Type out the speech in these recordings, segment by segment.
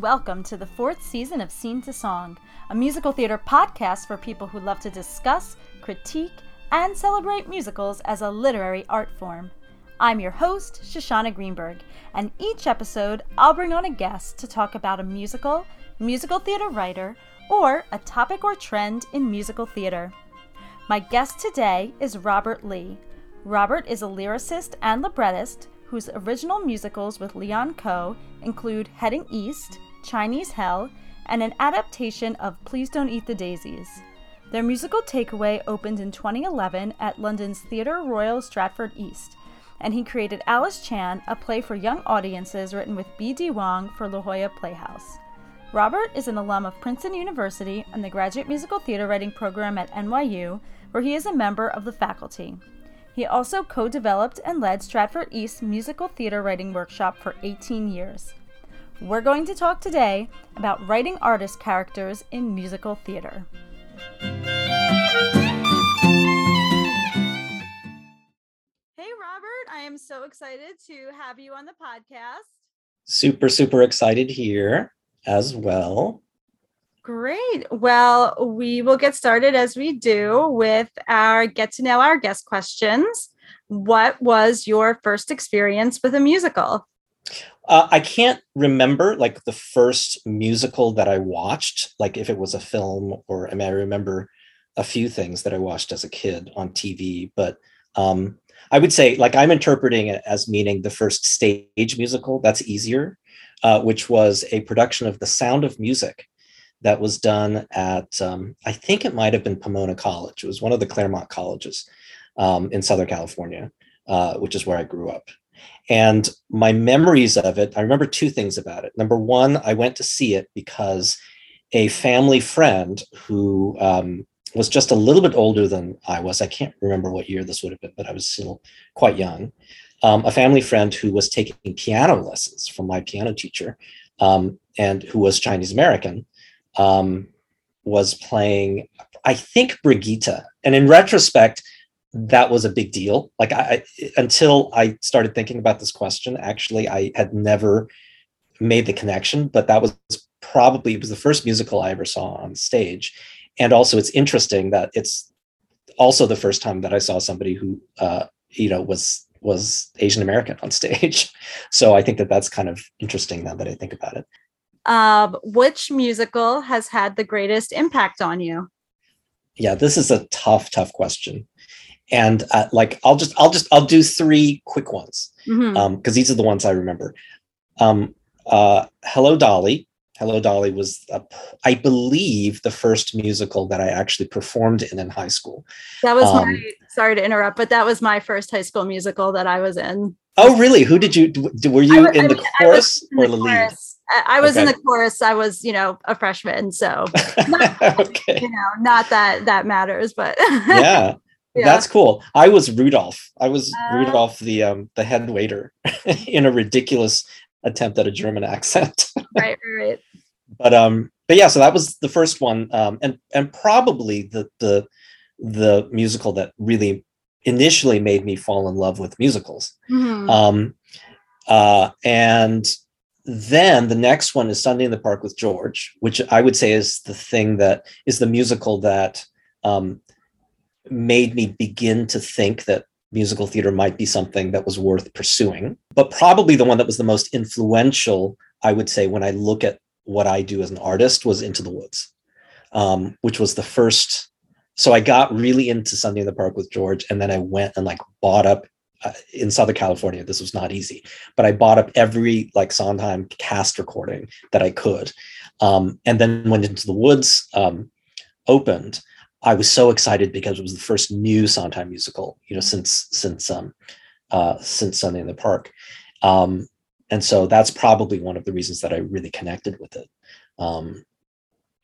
welcome to the fourth season of Scene to Song, a musical theater podcast for people who love to discuss, critique, and celebrate musicals as a literary art form. I'm your host, Shoshana Greenberg, and each episode I'll bring on a guest to talk about a musical, musical theater writer, or a topic or trend in musical theater. My guest today is Robert Lee. Robert is a lyricist and librettist whose original musicals with Leon Ko include Heading East, Chinese Hell, and an adaptation of Please Don't Eat the Daisies. Their musical takeaway opened in 2011 at London's Theatre Royal Stratford East, and he created Alice Chan, a play for young audiences written with B.D. Wong for La Jolla Playhouse. Robert is an alum of Princeton University and the Graduate Musical Theater Writing Program at NYU, where he is a member of the faculty. He also co developed and led Stratford East's musical theater writing workshop for 18 years. We're going to talk today about writing artist characters in musical theater. Hey, Robert, I am so excited to have you on the podcast. Super, super excited here as well. Great. Well, we will get started as we do with our get to know our guest questions. What was your first experience with a musical? Uh, I can't remember like the first musical that I watched, like if it was a film or I mean, I remember a few things that I watched as a kid on TV, but um, I would say like I'm interpreting it as meaning the first stage musical. That's easier, uh, which was a production of The Sound of Music that was done at, um, I think it might have been Pomona College. It was one of the Claremont colleges um, in Southern California, uh, which is where I grew up. And my memories of it, I remember two things about it. Number one, I went to see it because a family friend who um, was just a little bit older than I was, I can't remember what year this would have been, but I was still quite young. Um, a family friend who was taking piano lessons from my piano teacher um, and who was Chinese American um, was playing, I think, Brigitta. And in retrospect, that was a big deal. Like I, until I started thinking about this question, actually, I had never made the connection, but that was probably it was the first musical I ever saw on stage. And also, it's interesting that it's also the first time that I saw somebody who, uh, you know, was was Asian American on stage. So I think that that's kind of interesting now that I think about it. Um, which musical has had the greatest impact on you? Yeah, this is a tough, tough question. And uh, like, I'll just, I'll just, I'll do three quick ones because mm-hmm. um, these are the ones I remember. Um, uh, Hello Dolly. Hello Dolly was, uh, I believe, the first musical that I actually performed in in high school. That was um, my. Sorry to interrupt, but that was my first high school musical that I was in. Oh, really? Who did you? Were you in I the mean, chorus or the, the lead? I was okay. in the chorus. I was, you know, a freshman, so not, okay. you know, not that that matters, but yeah. Yeah. That's cool. I was Rudolph. I was uh, Rudolph, the um, the head waiter, in a ridiculous attempt at a German accent. right, right. But um, but yeah, so that was the first one, um, and and probably the the the musical that really initially made me fall in love with musicals. Mm-hmm. Um, uh, and then the next one is Sunday in the Park with George, which I would say is the thing that is the musical that um, made me begin to think that musical theater might be something that was worth pursuing. But probably the one that was the most influential, I would say, when I look at what I do as an artist, was Into the Woods, um, which was the first. So I got really into Sunday in the Park with George, and then I went and like bought up uh, in Southern California, this was not easy, but I bought up every like Sondheim cast recording that I could. Um, and then went into the woods, um, opened. I was so excited because it was the first new Sondheim musical, you know, since since um, uh, since Sunday in the Park, um, and so that's probably one of the reasons that I really connected with it. Um,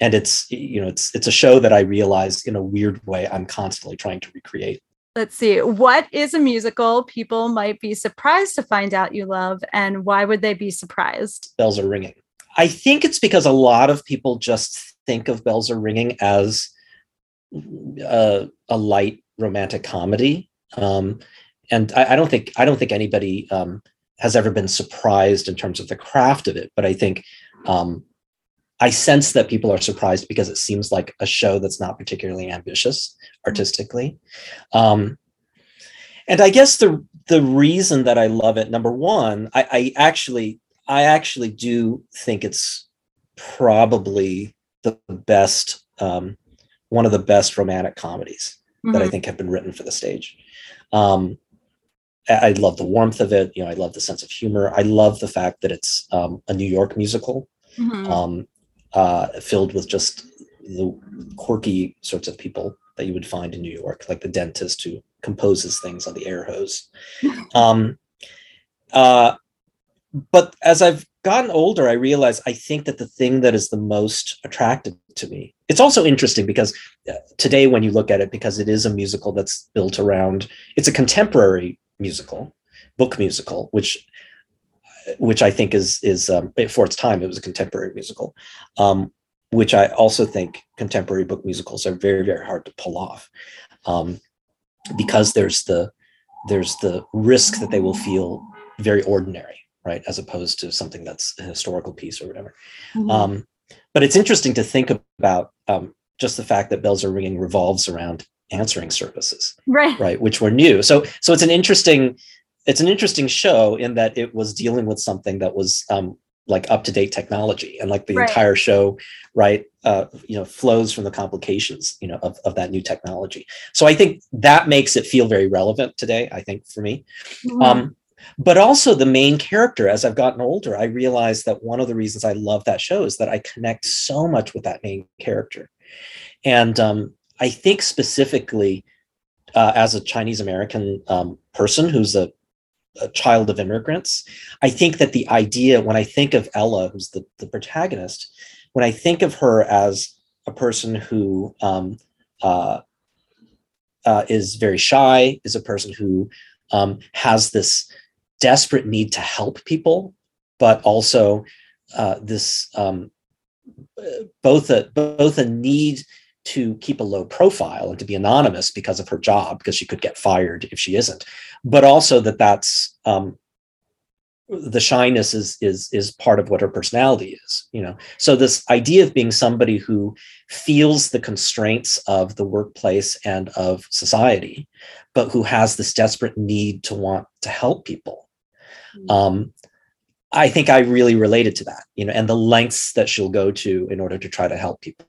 and it's you know it's it's a show that I realized in a weird way I'm constantly trying to recreate. Let's see. What is a musical people might be surprised to find out you love and why would they be surprised? Bells are ringing. I think it's because a lot of people just think of bells are ringing as a, a light romantic comedy um, and I, I, don't think i don't think anybody um, has ever been surprised in terms of the craft of it but i think Um, I sense that people are surprised because it seems like a show that's not particularly ambitious artistically. Um, and I guess the the reason that I love it, number one, I, I actually I actually do think it's probably the best um, one of the best romantic comedies mm-hmm. that I mm-hmm. think have been written for the stage. Um, I love the warmth of it. You know, I love the sense of humor. I love the fact that it's um, a New York musical, mm-hmm. um, uh, filled with just the quirky sorts of people that you would find in New York, like the dentist who composes things on the air hose. um, uh, but as I've gotten older, I realize I think that the thing that is the most attractive to me. It's also interesting because uh, today, when you look at it, because it is a musical that's built around, it's a contemporary musical, book musical, which which I think is is um, for its time it was a contemporary musical, um, which I also think contemporary book musicals are very very hard to pull off, um, because there's the there's the risk that they will feel very ordinary, right, as opposed to something that's a historical piece or whatever. Mm-hmm. Um, but it's interesting to think about um, just the fact that bells are ringing revolves around answering services right right which were new so so it's an interesting it's an interesting show in that it was dealing with something that was um like up to date technology and like the right. entire show right uh you know flows from the complications you know of, of that new technology so i think that makes it feel very relevant today i think for me mm-hmm. um but also the main character as i've gotten older i realized that one of the reasons i love that show is that i connect so much with that main character. And um I think specifically uh, as a Chinese American um, person who's a, a, child of immigrants, I think that the idea, when I think of Ella, who's the, the protagonist, when I think of her as a person who um, uh, uh, is very shy, is a person who um, has this desperate need to help people, but also uh, this um, both a both a need to keep a low profile and to be anonymous because of her job because she could get fired if she isn't but also that that's um, the shyness is is is part of what her personality is you know so this idea of being somebody who feels the constraints of the workplace and of society but who has this desperate need to want to help people. Um, i think i really related to that you know and the lengths that she'll go to in order to try to help people.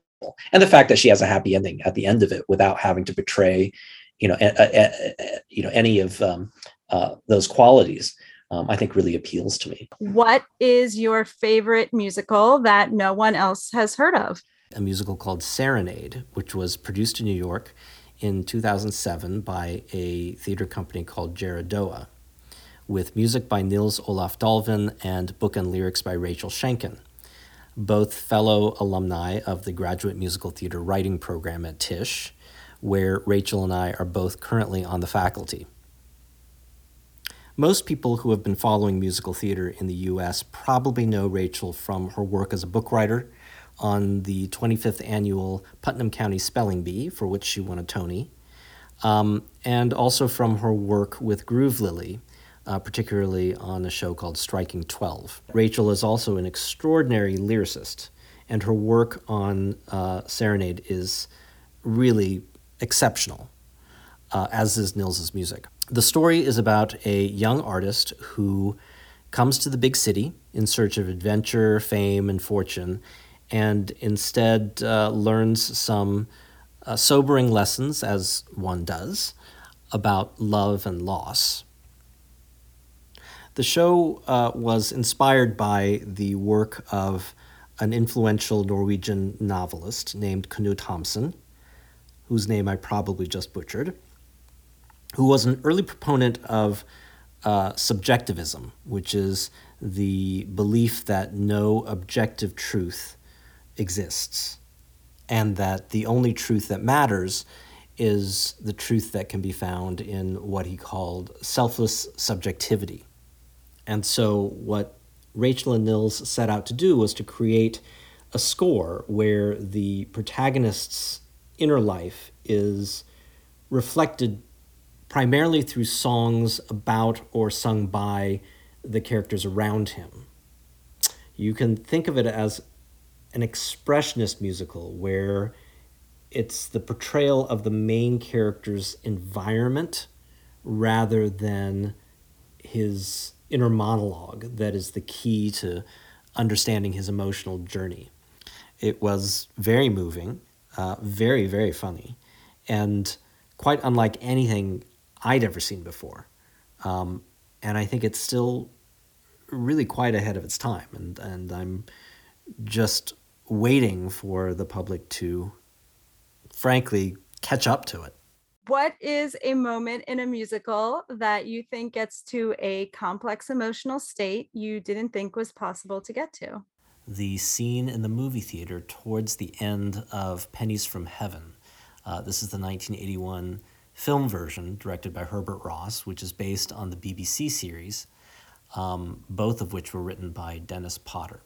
And the fact that she has a happy ending at the end of it without having to betray you know a, a, a, you know any of um, uh, those qualities um, i think really appeals to me. What is your favorite musical that no one else has heard of? A musical called serenade which was produced in new york in 2007 by a theater company called Jerrodoa, with music by Nils Olaf Dolven and book and lyrics by Rachel Sheinkin both fellow alumni of the Graduate Musical Theater Writing Program at Tisch, where Rachel and I are both currently on the faculty. Most people who have been following musical theater in the US probably know Rachel from her work as a book writer on the 25th annual Putnam County Spelling Bee, for which she won a Tony, um, and also from her work with GrooveLily, uh, particularly on a show called Striking 12. Rachel is also an extraordinary lyricist, and her work on uh, Serenade is really exceptional, uh, as is Nils's music. The story is about a young artist who comes to the big city in search of adventure, fame, and fortune, and instead uh, learns some uh, sobering lessons, as one does, about love and loss. The show uh, was inspired by the work of an influential Norwegian novelist named Knut Hamsun, whose name I probably just butchered, who was an early proponent of uh, subjectivism, which is the belief that no objective truth exists, and that the only truth that matters is the truth that can be found in what he called selfless subjectivity. And so, what Rachel and Nils set out to do was to create a score where the protagonist's inner life is reflected primarily through songs about or sung by the characters around him. You can think of it as an expressionist musical where it's the portrayal of the main character's environment rather than his inner monologue that is the key to understanding his emotional journey. It was very moving, uh, very, very funny, and quite unlike anything I'd ever seen before. Um, and I think it's still really quite ahead of its time. And, and I'm just waiting for the public to, frankly, catch up to it. What is a moment in a musical that you think gets to a complex emotional state you didn't think was possible to get to? The scene in the movie theater towards the end of Pennies from Heaven. Uh, this is the 1981 film version directed by Herbert Ross, which is based on the BBC series, um, both of which were written by Dennis Potter.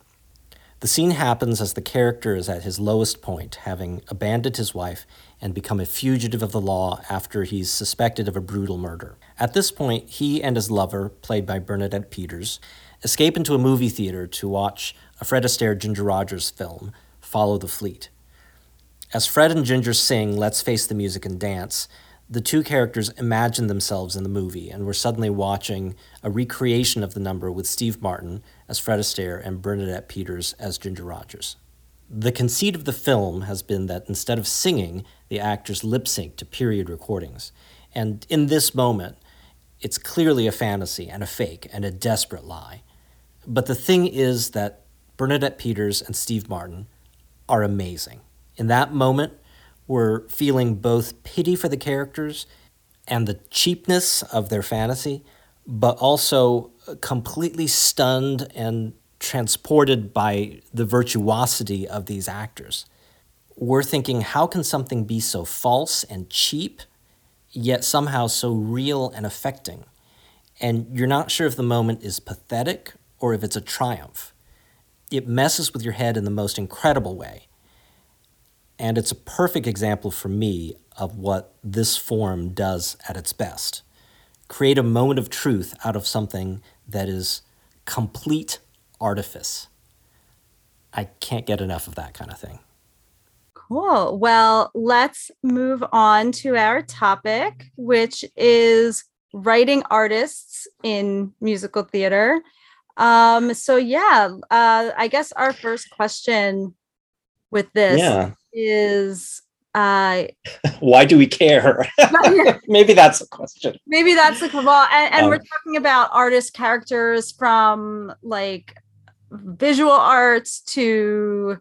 The scene happens as the character is at his lowest point, having abandoned his wife and become a fugitive of the law after he's suspected of a brutal murder. At this point, he and his lover, played by Bernadette Peters, escape into a movie theater to watch a Fred Astaire Ginger Rogers film, Follow the Fleet. As Fred and Ginger sing Let's Face the Music and Dance, the two characters imagine themselves in the movie, and we're suddenly watching a recreation of the number with Steve Martin as Fred Astaire and Bernadette Peters as Ginger Rogers. The conceit of the film has been that instead of singing, the actors lip sync to period recordings. And in this moment, it's clearly a fantasy and a fake and a desperate lie. But the thing is that Bernadette Peters and Steve Martin are amazing. In that moment, we're feeling both pity for the characters and the cheapness of their fantasy, but also completely stunned and transported by the virtuosity of these actors. We're thinking, how can something be so false and cheap, yet somehow so real and affecting? And you're not sure if the moment is pathetic or if it's a triumph. It messes with your head in the most incredible way. And it's a perfect example for me of what this form does at its best create a moment of truth out of something that is complete artifice. I can't get enough of that kind of thing. Cool. Well, let's move on to our topic, which is writing artists in musical theater. Um, so yeah, uh, I guess our first question with this Yeah. is uh Why do we care? Maybe that's a question. maybe that's the well and, and we're Um, talking about artist characters from like visual arts to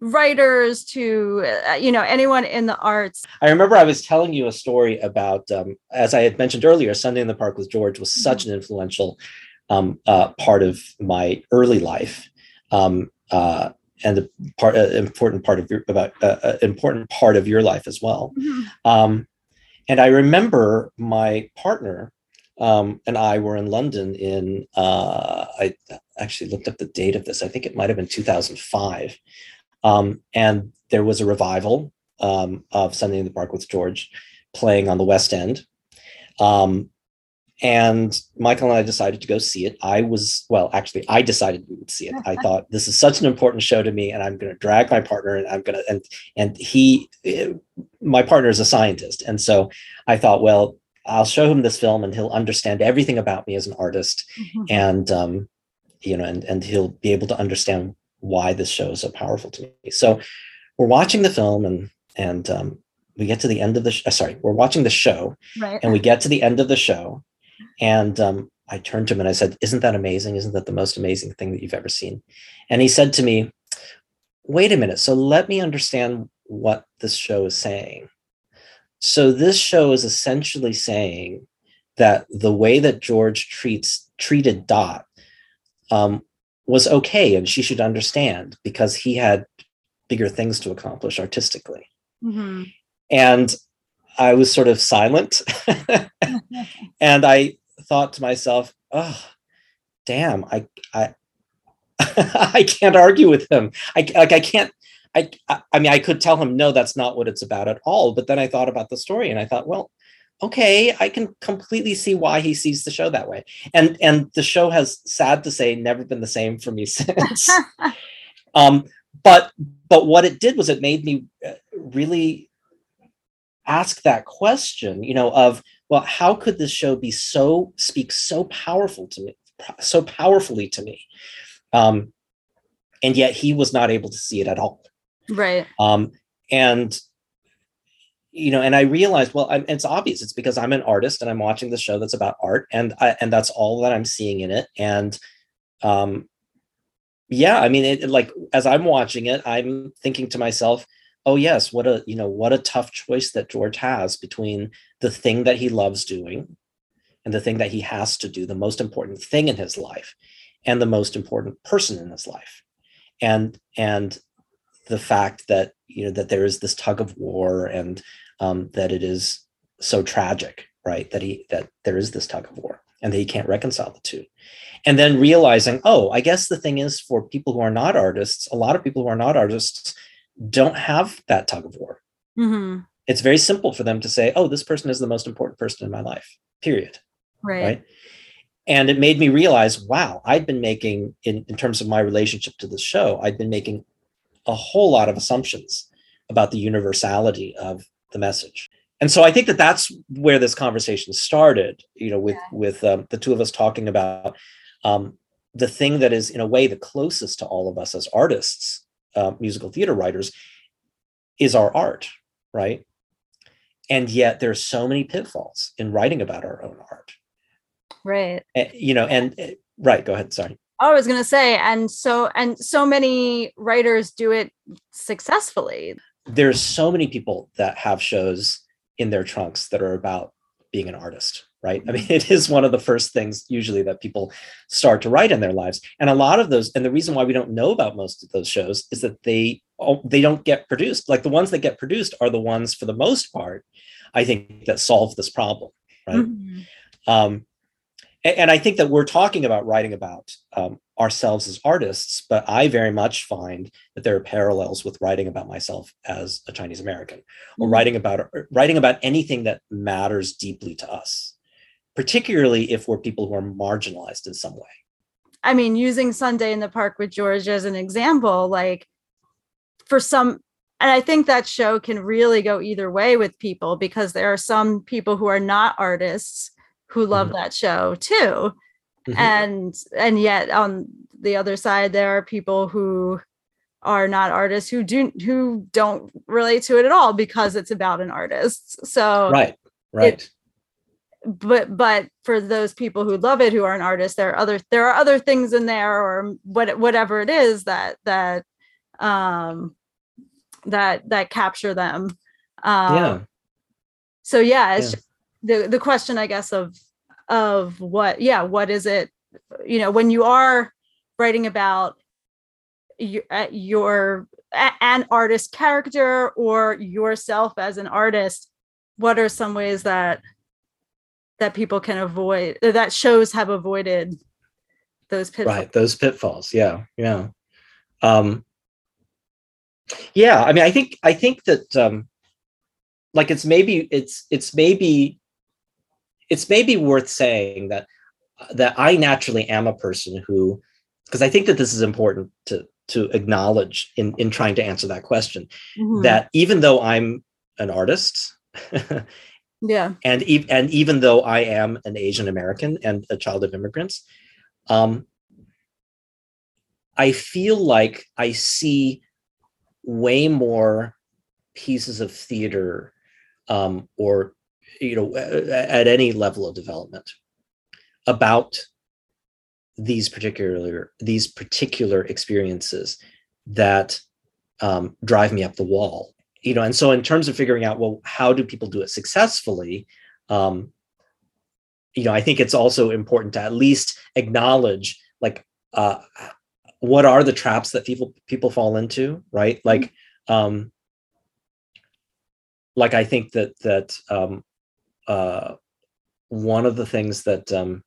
writers to uh, you know anyone in the arts. I remember I was telling you a story about, um, as I had mentioned earlier, Sunday in the Park with George was such an influential um, uh, part of my early life, um, uh, and the part, uh, important part of your about uh, uh, important part of your life as well. Um, and I remember my partner um, and I were in London in, uh, I actually looked up the date of this. I think it might have been 2005. Um, and there was a revival um, of Sunday in the Park with George playing on the West End. Um, and Michael and I decided to go see it. I was, well, actually, I decided we would see it. I thought this is such an important show to me, and I'm going to drag my partner, and I'm going to, and and he, eh, my partner is a scientist, and so I thought, well, I'll show him this film, and he'll understand everything about me as an artist, and um, you know, and and he'll be able to understand why this show is so powerful to me. So we're watching the film, and and um, we get to the end of the, sh- uh, sorry, we're watching the show, right and we get to the end of the show and um, i turned to him and i said isn't that amazing? Isn't that the most amazing thing that you've ever seen? And he said to me wait a minute. So let me understand what this show is saying. So this show is essentially saying that the way that george treats treated dot um, was okay and she should understand because he had bigger things to accomplish artistically. Mhm. and I was sort of silent. and I thought to myself, oh, damn, I, I, I can't argue with him. I like, I can't, I, I, mean, I could tell him, no, that's not what it's about at all. But then I thought about the story and I thought, well, okay, I can completely see why he sees the show that way. And and the show has, sad to say, never been the same for me since. um, but but what it did was it made me uh, really ask that question, you know, of well, how could this show be so speak so powerful to me, so powerfully to me, um, and yet he was not able to see it at all. Right. Um, and you know, and I realized, well, I'm, it's obvious. It's because I'm an artist and I'm watching the show that's about art, and I, and that's all that I'm seeing in it. And um, yeah, I mean, it, like as I'm watching it, I'm thinking to myself, oh yes, what a you know what a tough choice that George has between the thing that he loves doing and the thing that he has to do, the most important thing in his life, and the most important person in his life, and and the fact that you know that there is this tug of war and um, that it is so tragic right that he that there is this tug of war and that he can't reconcile the two. And then realizing oh i guess the thing is for people who are not artists a lot of people who are not artists don't have that tug of war mm-hmm. it's very simple for them to say oh this person is the most important person in my life period right, right? and it made me realize wow i'd been making in, in terms of my relationship to the show i'd been making a whole lot of assumptions about the universality of the message and so i think that that's where this conversation started you know with Yeah. with um, the two of us talking about um, the thing that is in a way the closest to all of us as artists uh, musical theater writers is our art right? And yet there's so many pitfalls in writing about our own art. Right. Eh, you know and eh, right go ahead sorry. I was gonna say, and so and so many writers do it successfully. there's so many people that have shows in their trunks that are about being an artist right? I mean it is one of the first things usually that people start to write in their lives. And a lot of those and the reason why we don't know about most of those shows is that they oh, they don't get produced. Like the ones that get produced are the ones for the most part i think that solve this problem right? Mhm. um, a- and, I think that we're talking about writing about um, ourselves as artists, but I very much find that there are parallels with writing about myself as a Chinese American, or Mhm. writing about or writing about anything that matters deeply to us, particularly if we're people who are marginalized in some way. I mean, using Sunday in the Park with George as an example, like for some, and I think that show can really go either way with people because there are some people who are not artists who love that show too. Mhm. And and yet on the other side, there are people who are not artists who do who don't relate to it at all because it's about an artist. So right, right, but but for those people who love it who are an artist there are other there are other things in there or what whatever it is that that um that that capture them um yeah, so yeah it's Yeah. the the question i guess of of what yeah what is it you know when you are writing about your, your an artist character or yourself as an artist what are some ways that that people can avoid that shows have avoided those pitfalls right. Those pitfalls. Yeah, yeah, um, yeah. I mean, I think I think that um, like it's maybe it's it's maybe it's maybe worth saying that that I naturally am a person who because I think that this is important to to acknowledge in in trying to answer that question Mhm. that even though I'm an artist yeah. And e- and even though I am an Asian American and a child of immigrants, um, I feel like I see way more pieces of theater, um, or you know, at any level of development, about these particular these particular experiences that um, drive me up the wall you know and so in terms of figuring out well how do people do it successfully um you know i think it's also important to at least acknowledge like uh what are the traps that people people fall into right? Like um like i think that that um uh one of the things that um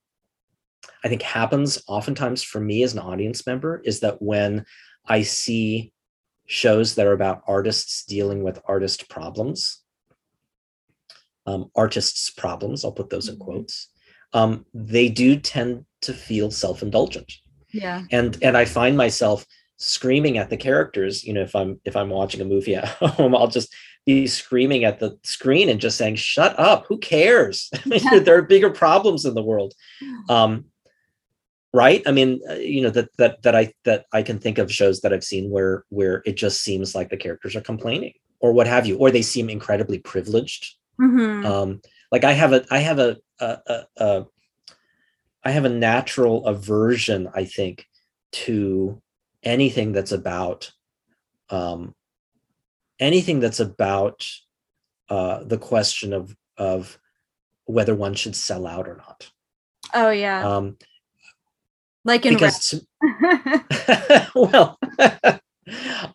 i think happens oftentimes for me as an audience member is that when i see shows that are about artists dealing with artist problems um, artists' problems, I'll put those in Mhm. quotes, um, they do tend to feel self-indulgent. Yeah. And and I find myself screaming at the characters, you know, if I'm if I'm watching a movie at home, I'll just be screaming at the screen and just saying, shut up, who cares? There are bigger problems in the world. Um, right? I mean, uh, you know, that that that I that I can think of shows that I've seen where where it just seems like the characters are complaining or what have you, or they seem incredibly privileged Mhm. um like i have a i have a, a, a, a i have a natural aversion i think to anything that's about um anything that's about uh the question of of whether one should sell out or not oh yeah. um like in because Rent. well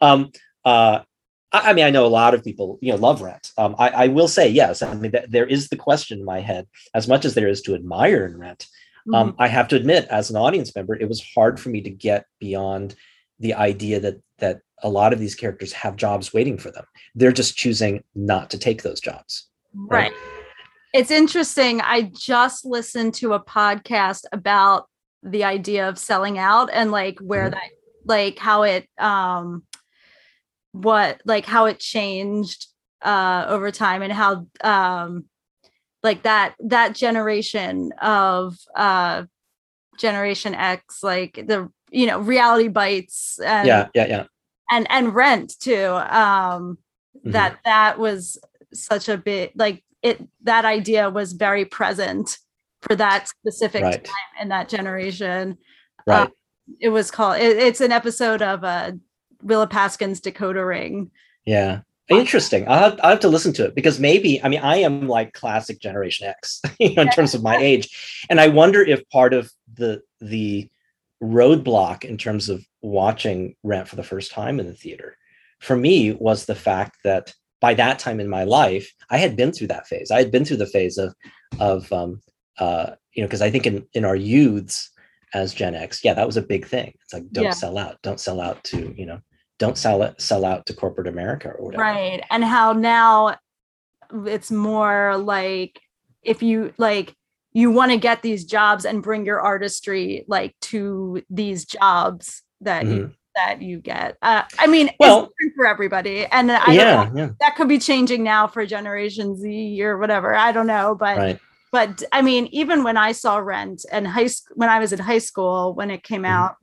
um uh I I mean, I know a lot of people, you know, love Rent. Um, I, I will say yes. I mean, th- there is the question in my head, as much as there is to admire in Rent. Um, I have to admit, as an audience member, it was hard for me to get beyond the idea that that a lot of these characters have jobs waiting for them. They're just choosing not to take those jobs. right. It's interesting. I just listened to a podcast about the idea of selling out and like where Mhm. that like how it um what like how it changed uh over time and how um like that that generation of uh generation x like the you know reality bites and yeah, yeah, yeah. and and rent too um Mhm. that that was such a bit like it that idea was very present for that specific Right. time in that generation Right. it was called it, it's an episode of uh willa paskin's Decoder Ring Yeah. Interesting. I'll have, I'll have to listen to it because maybe, I mean, I am like classic Generation X you know, in terms of my age. And I wonder if part of the the roadblock in terms of watching Rent for the first time in the theater for me was the fact that by that time in my life, I had been through that phase. I had been through the phase of of um uh you know, because I think in in our youths as Gen X, yeah, that was a big thing. It's like don't Yeah. sell out, don't sell out to, you know, don't sell it sell out to corporate america or whatever. Right. And how now it's more like if you like you want to get these jobs and bring your artistry like to these jobs that you Mhm. that you get. Uh, i mean Well- for everybody. And i yeah know, yeah. that could be changing now for generation z or whatever. I don't know but right but i mean even when i saw rent and high school when i was in high school when it came Mhm. out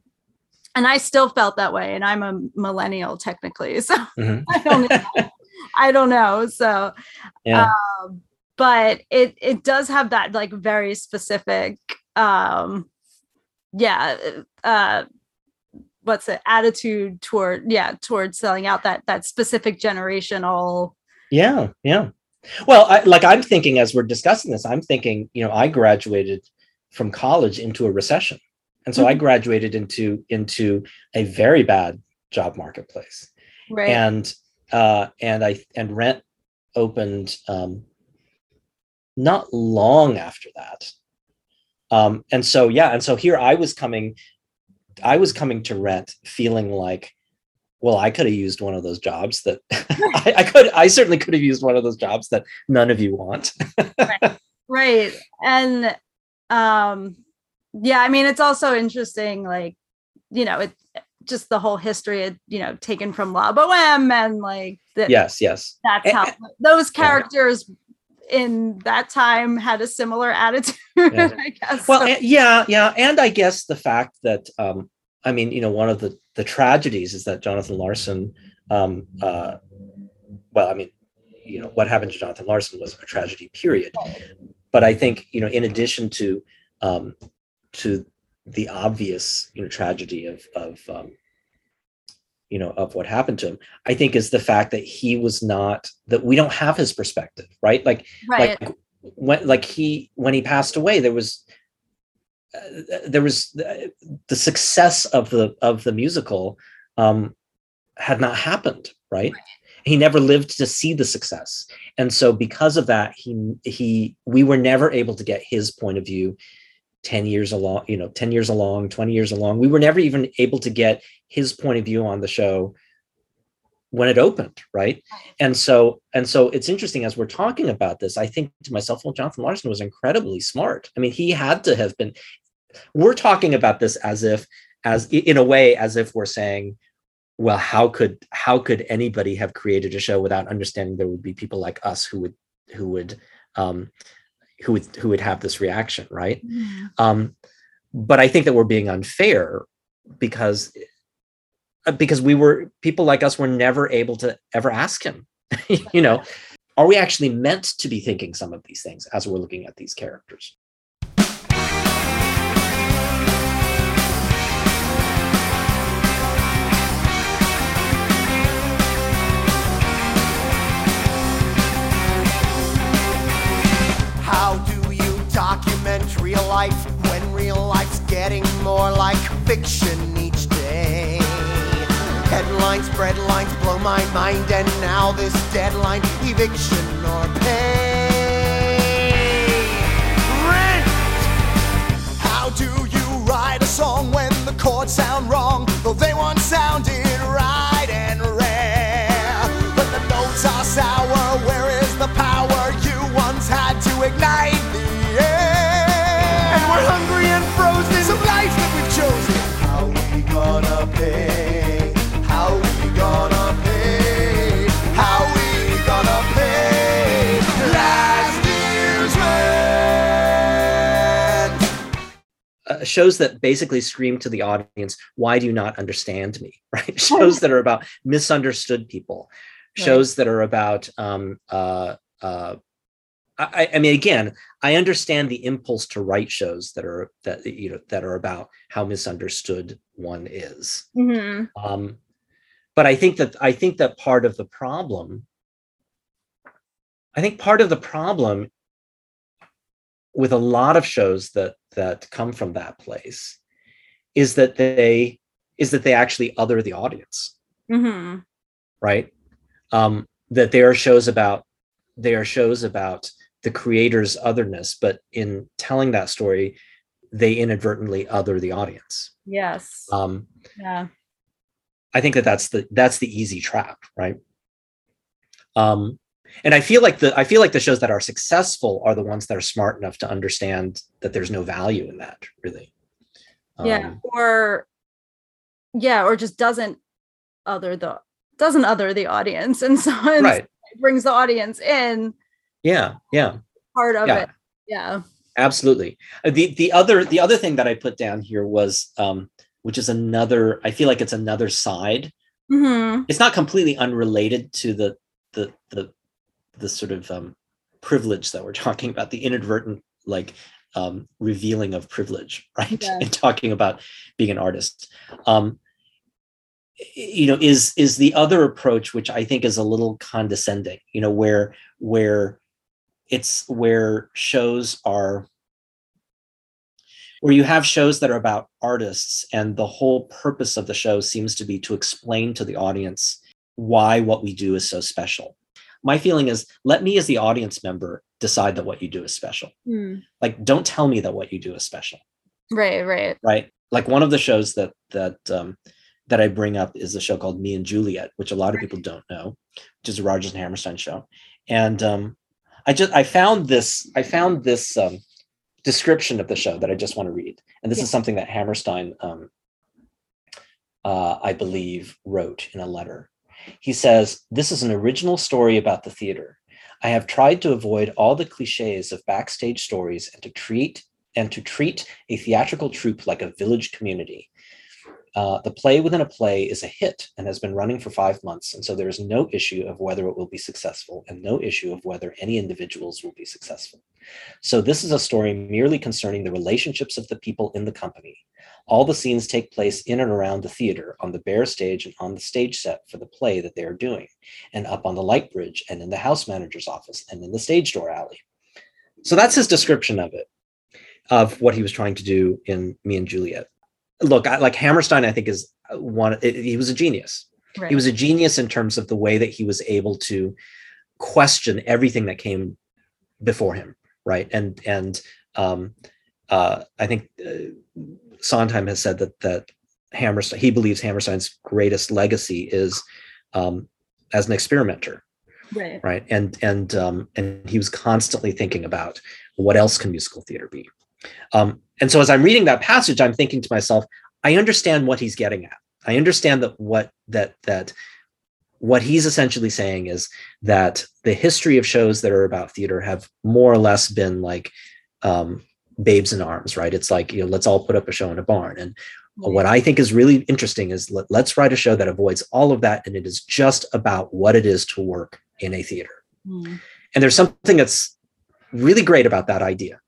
and i still felt that way and i'm a millennial technically so Mhm. i don't know i don't know so yeah um, but it it does have that like very specific um yeah uh what's it attitude toward yeah toward selling out that that specific generational yeah yeah well I, like i'm thinking as we're discussing this i'm thinking you know i graduated from college into a recession. And so i Mhm. graduated into into a very bad job marketplace. Right. And uh and i and rent opened um not long after that. Um and so yeah and so here i was coming i was coming to rent feeling like well i could have used one of those jobs that I, I could i certainly could have used one of those jobs that none of you want. Right. And um yeah i mean it's also interesting like you know it just the whole history of you know taken from la boheme and like that yes yes. that's how those characters in that time had a similar attitude Yeah. i guess well So- and- yeah yeah and i guess the fact that um i mean you know one of the the tragedies is that jonathan larson um uh well i mean you know what happened to jonathan larson was a tragedy period. But i think you know in addition to um to the obvious you know tragedy of of um you know of what happened to him i think is the fact that he was not that we don't have his perspective right? Like right. like when like he when he passed away there was there was the, the success of the of the musical um had not happened right he never lived to see the success and so because of that he he we were never able to get his point of view 10 years along you know 10 years along 20 years along we were never even able to get his point of view on the show when it opened, right? And so and so it's interesting as we're talking about this. I think to myself, well, Jonathan Larson was incredibly smart. I mean, he had to have been. We're talking about this as if, as in a way, as if we're saying, well, how could how could anybody have created a show without understanding there would be people like us who would who would um, who would who would have this reaction, right? Um, but I think that we're being unfair because uh, because we were people like us were never able to ever ask him. you know, are we actually meant to be thinking some of these things as we're looking at these characters? Life when real life's getting more like fiction each day? Headlines, spread lines blow my mind, and now this deadline eviction or pay. Rent! How do you write a song when the chords sound wrong, though they once sounded right and rare? But the notes are sour, shows that basically scream to the audience, "Why do you not understand me?" Right? shows that are about misunderstood people, shows that are about. Um, uh, uh, I, I mean, again, I understand the impulse to write shows that are that you know that are about how misunderstood one is. Mhm. Um, but I think that I think that part of the problem, I think part of the problem with a lot of shows that that come from that place is that they is that they actually other the audience, Mhm. right? Um, that they are shows about they are shows about the creator's otherness, but in telling that story, they inadvertently other the audience. Yes. Um, yeah. I think that that's the that's the easy trap, right? Um, and I feel like the I feel like the shows that are successful are the ones that are smart enough to understand that there's no value in that, really. yeah. Um, Or yeah, or just doesn't other the doesn't other the audience and so right. brings the audience in Yeah. Yeah. part of Yeah. it. Yeah. Absolutely. Uh, The the other the other thing that I put down here was um, which is another. I feel like it's another side. hmm It's not completely unrelated to the the the the sort of um, privilege that we're talking about. The inadvertent like um, revealing of privilege, right? Yeah. In talking about being an artist. Um, you know, is is the other approach, which I think is a little condescending. You know, where where it's where shows are where you have shows that are about artists and the whole purpose of the show seems to be to explain to the audience why what we do is so special my feeling is let me as the audience member decide that what you do is special. Hmm. like don't tell me that what you do is special. Right, right. right? Like one of the shows that that um that i bring up is a show called me and juliet which a lot of people don't know which is a rodgers and hammerstein show. And um i just i found this i found this um description of the show that i just want to read. And this Yeah. is something that hammerstein um uh, i believe wrote in a letter he says this is an original story about the theater i have tried to avoid all the cliches of backstage stories and to treat and to treat a theatrical troupe like a village community. Uh, the play within a play is a hit and has been running for five months, and so there is no issue of whether it will be successful and no issue of whether any individuals will be successful. So, this is a story merely concerning the relationships of the people in the company. All the scenes take place in and around the theater, on the bare stage and on the stage set for the play that they are doing, and up on the light bridge and in the house manager's office and in the stage door alley. So, that's his description of it of what he was trying to do in Me and Juliet. Look, I, like Hammerstein, I think is one. it- he was a genius. Right. He was a genius in terms of the way that he was able to question everything that came before him, right? And and um, uh, I think uh, Sondheim has said that that Hammerstein he believes Hammerstein's greatest legacy is um, as an experimenter Right. right and and um and he was constantly thinking about what else can musical theater be um and so as i'm reading that passage i'm thinking to myself i understand what he's getting at i understand that what that that what he's essentially saying is that the history of shows that are about theater have more or less been like um babes in arms right it's like you know let's all put up a show in a barn and what I think is really interesting is let, us write a show that avoids all of that. And it is just about what it is to work in a theater. Mm. And there's something that's really great about that idea,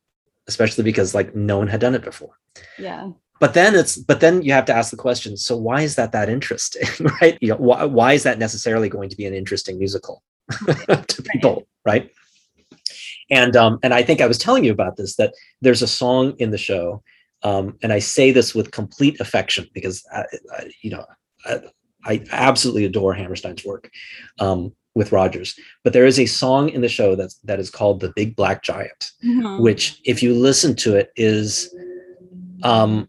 especially because like no one had done it before. Yeah. But then it's, but then you have to ask the question, so why is that that interesting, right? You know, why, why is that necessarily going to be an interesting musical to people, right? And um, and I think I was telling you about this that there's a song in the show um, and I say this with complete affection because I, I, you know I, I, absolutely adore Hammerstein's work um, with Rodgers. But there is a song in the show that's that is called "The Big Black Giant," Mhm. which, if you listen to it, is um,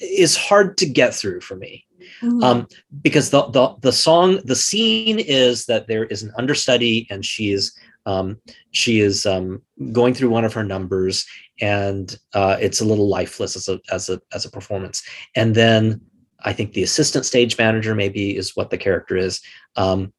is hard to get through for me Mhm. um, because the, the the song the scene is that there is an understudy and she is um, she is um, going through one of her numbers and uh, it's a little lifeless as a as a as a performance and then I think the assistant stage manager maybe is what the character is um,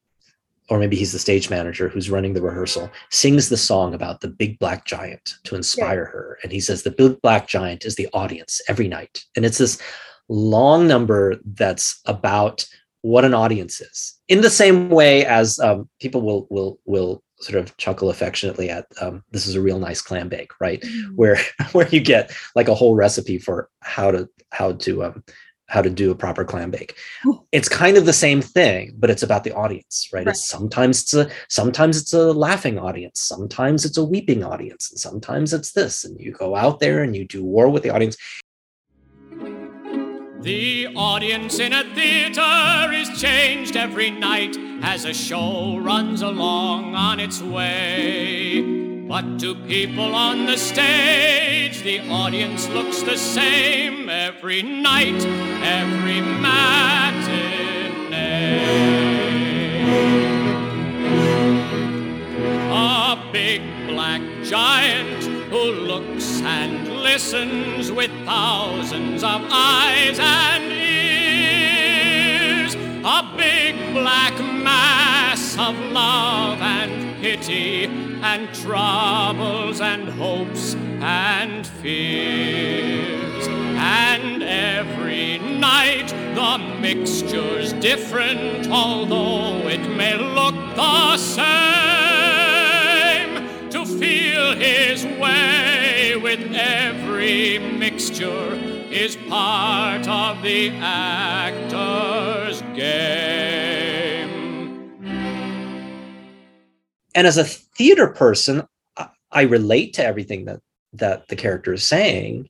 or maybe he's the stage manager who's running the rehearsal sings the song about the big black giant to inspire her. And he says the big black giant is the audience every night. And it's this long number that's about what an audience is in the same way as um, people will will will sort of chuckle affectionately at um, this is a real nice clam bake right? Mhm. where where you get like a whole recipe for how to how to um, how to do a proper clam bake. It's kind of the same thing but it's about the audience right, Right. it's sometimes it's a sometimes it's a laughing audience sometimes it's a weeping audience and sometimes it's this and you go out there and you do war with the audience The audience in a theater is changed every night as a show runs along on its way. But to people on the stage, the audience looks the same every night, every matinee. A big black giant who looks and listens with thousands of eyes and ears. A big black mass of love and pity and troubles and hopes and fears. And every night the mixture's different, although it may look the same. Feel his way with every mixture is part of the actor's game. and as a theater person I- i relate to everything that that the character is saying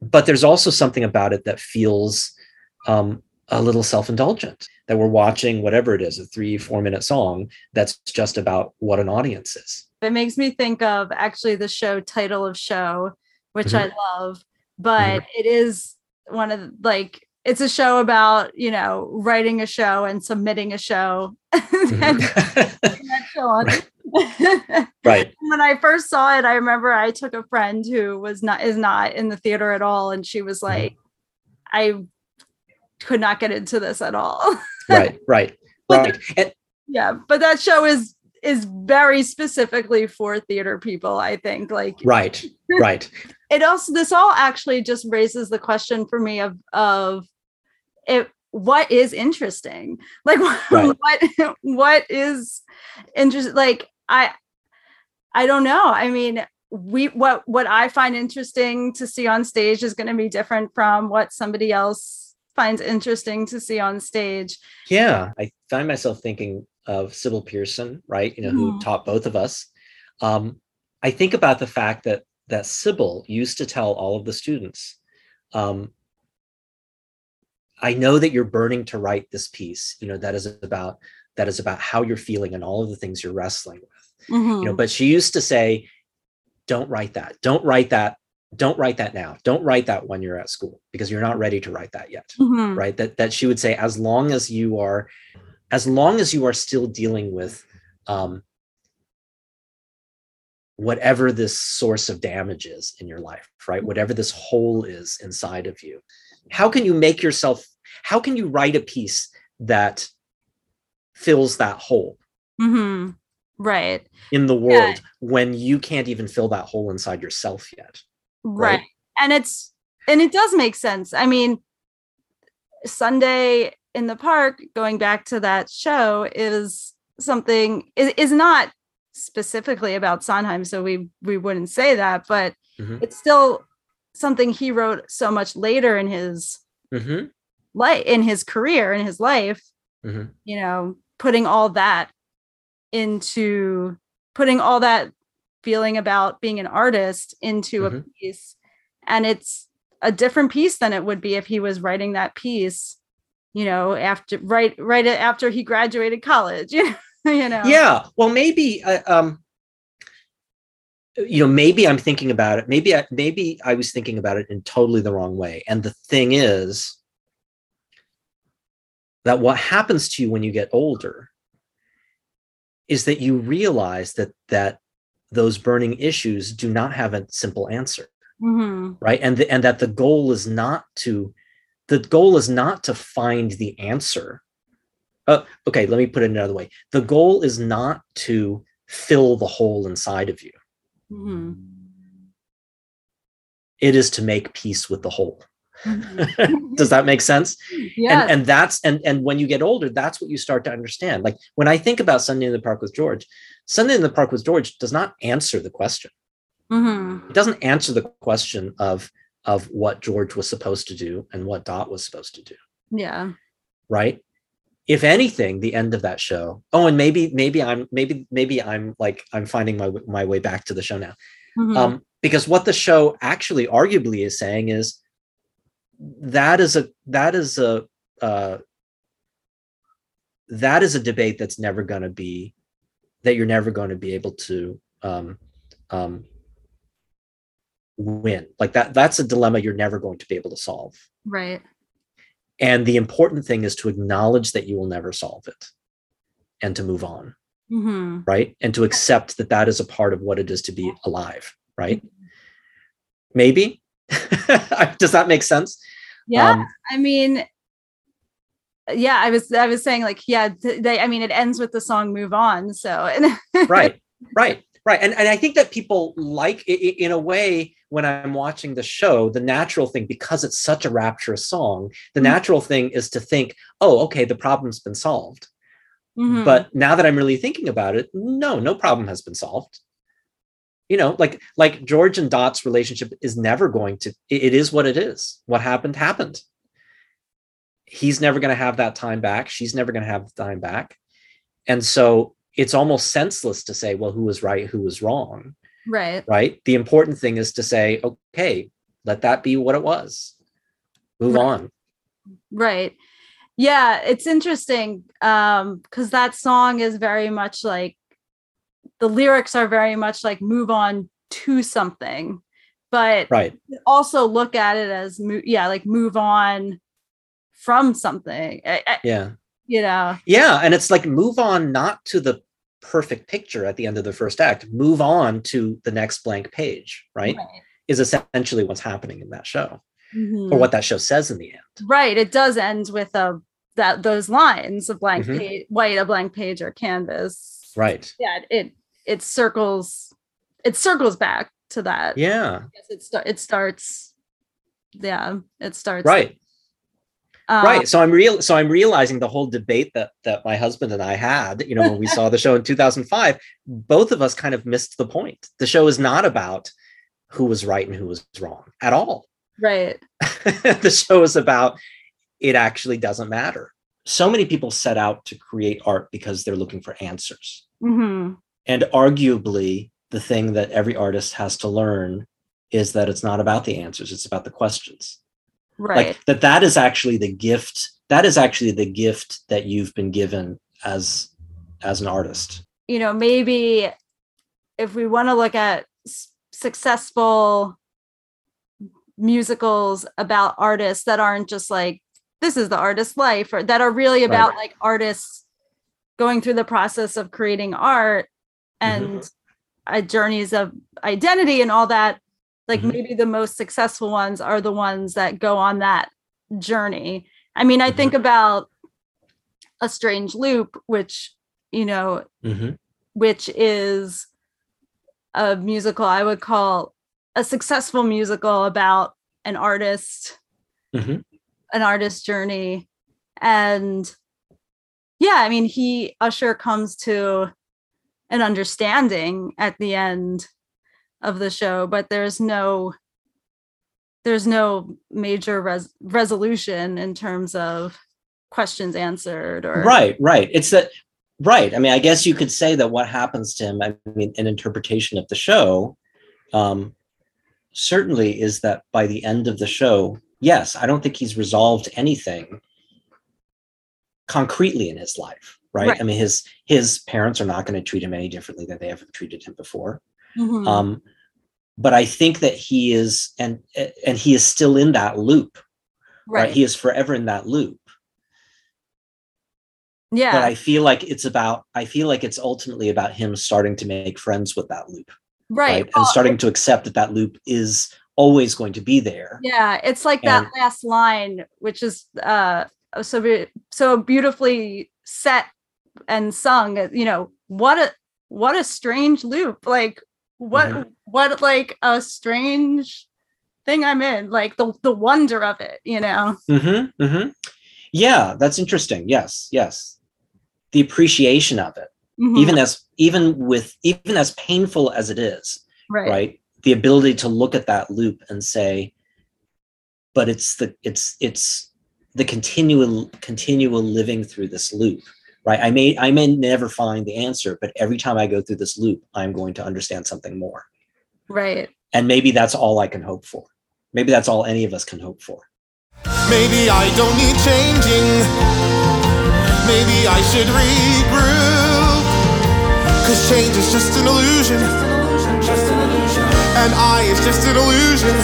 but there's also something about it that feels um, a little self-indulgent that we're watching whatever it is a three four minute song that's just about what an audience is It makes me think of actually the show title of show, which Mhm. I mm-hmm. love, mm-hmm. but it is one of the- like it's a show about you know writing a show and submitting a show. Mm-hmm. and that show on. right when I first saw it, I remember I took a friend who was not is not in the theater at all, and she was like, I could not get into this at all. right right right and yeah, but that show is is very specifically for theater people, I think. Like right right it also this all actually just raises the question for me of of it what is interesting like Right. what what is interesting like i i don't know i mean we what what i find interesting to see on stage is going to be different from what somebody else finds interesting to see on stage Yeah, I find myself thinking of Sybil Pearson, right? You know, who Mhm. taught both of us. Um, I think about the fact that that Sybil used to tell all of the students, um, "I know that you're burning to write this piece. You know, that is about that is about how you're feeling and all of the things you're wrestling with. You know, but she used to say, "Don't write that. Don't write that don't write that now don't write that when you're at school because you're not ready to write that yet Mhm. right that that she would say as long as you are as long as you are still dealing with um whatever this source of damage is in your life right whatever this hole is inside of you how can you make yourself how can you write a piece that fills that hole Mm-hmm. Right. in the Yeah. world when you can't even fill that hole inside yourself yet right. Right. and it's and it does make sense i mean sunday in the park going back to that show is something is, is not specifically about sondheim so we we wouldn't say that but Mhm. it's still something he wrote so much later in his hmm life in his career in his life Mhm. you know putting all that into putting all that feeling about being an artist into a Mhm. piece and it's a different piece than it would be if he was writing that piece you know after right right after he graduated college you know? Yeah well maybe uh, um you know maybe i'm thinking about it maybe I, maybe i was thinking about it in totally the wrong way. And the thing is that what happens to you when you get older is that you realize that that those burning issues do not have a simple answer Mhm. right? And the, and that the goal is not to the goal is not to find the answer uh, okay let me put it another way the goal is not to fill the hole inside of you Mhm. it is to make peace with the hole Mhm. does that make sense yes. and and that's and and when you get older that's what you start to understand like when i think about sunday in the park with george sunday in the park with george does not answer the question Mhm. it doesn't answer the question of of what george was supposed to do and what dot was supposed to do. Yeah. Right? If anything the end of that show oh and maybe maybe i'm maybe maybe i'm like i'm finding my my way back to the show now. Mhm. um because what the show actually arguably is saying is that is a that is a uh that is a debate that's never going to be that you're never going to be able to um um win like that that's a dilemma you're never going to be able to solve right and the important thing is to acknowledge that you will never solve it and to move on, Mhm. right? And to accept that that is a part of what it is to be alive, right? Maybe. Does that make sense? yeah Um, I mean, yeah, I was I was saying like, yeah, th- they I mean it ends with the song Move On. So right, right, right. And, and I think that people like, in a way, when I'm watching the show, the natural thing, because it's such a rapturous song, the Mhm. natural thing is to think, oh, okay, the problem's been solved. Mhm. but now that i'm really thinking about it no no problem has been solved you know like like george and dot's relationship is never going to it- it is what it is what happened happened he's never going to have that time back she's never going to have the time back and so it's almost senseless to say well who was right who was wrong right. right the important thing is to say okay let that be what it was move Right. on Right. Yeah, it's interesting um cuz that song is very much like the lyrics are very much like move on to something. But right also look at it as yeah, like move on from something. I- yeah you know. Yeah, and it's like move on not to the perfect picture at the end of the first act, move on to the next blank page, right? Is essentially what's happening in that show Mhm. or what that show says in the end. right it does end with a that those lines a blank Mhm. page white a blank page or canvas Right. yeah it it circles it circles back to that Yeah. It, sta- it starts yeah it starts Right. Uh, right. So I'm real so I'm realizing the whole debate that that my husband and I had, you know, when we saw the show in 2005, both of us kind of missed the point. The show is not about who was right and who was wrong at all. right the show is about it actually doesn't matter. So many people set out to create art because they're looking for answers. hmm And arguably, the thing that every artist has to learn is that it's not about the answers, it's about the questions. Right Like that that is actually the gift. That is actually the gift that you've been given as as an artist. you know maybe if we want to look at s- successful musicals about artists that aren't just like this is the artist's life or that are really about like artists going through the process of creating art and uh, journeys of identity and all that like Mhm. maybe the most successful ones are the ones that go on that journey i mean i think about a strange loop which you know Mhm. which is a musical I would call a successful musical about an artist, Mhm. an artist journey. And yeah, I mean, he, Usher comes to an understanding at the end of the show, but there's no there's no major res- resolution in terms of questions answered or Right, right. It's that right. I mean, I guess you could say that what happens to him, I mean, an interpretation of the show, um, certainly is that by the end of the show, yes, I don't think he's resolved anything concretely in his life. Right. Right. I mean, his his parents are not going to treat him any differently than they ever treated him before. Mhm. Um, but I think that he is, and and he is still in that loop. Right. right. He is forever in that loop. yeah. but I feel like it's about I feel like it's ultimately about him starting to make friends with that loop, right. right? Well, and starting to accept that that loop is always going to be there. Yeah, it's like that last line, which is uh so be- so beautifully set and sung. You know, what a what a strange loop. Like what Mhm. what like a strange thing I'm in. Like the the wonder of it. You know. Mm-hmm, mm-hmm. Yeah, that's interesting. Yes, yes. The appreciation of it, Mhm, even as even with even as painful as it is, right. right? The ability to look at that loop and say, but it's the it's it's the continual continual living through this loop right i may i may never find the answer but every time i go through this loop i'm going to understand something more Right. and maybe that's all i can hope for maybe that's all any of us can hope for Maybe I don't need changing. Maybe I should regroup. Cause change is just an illusion. Just an illusion. And I is just an illusion.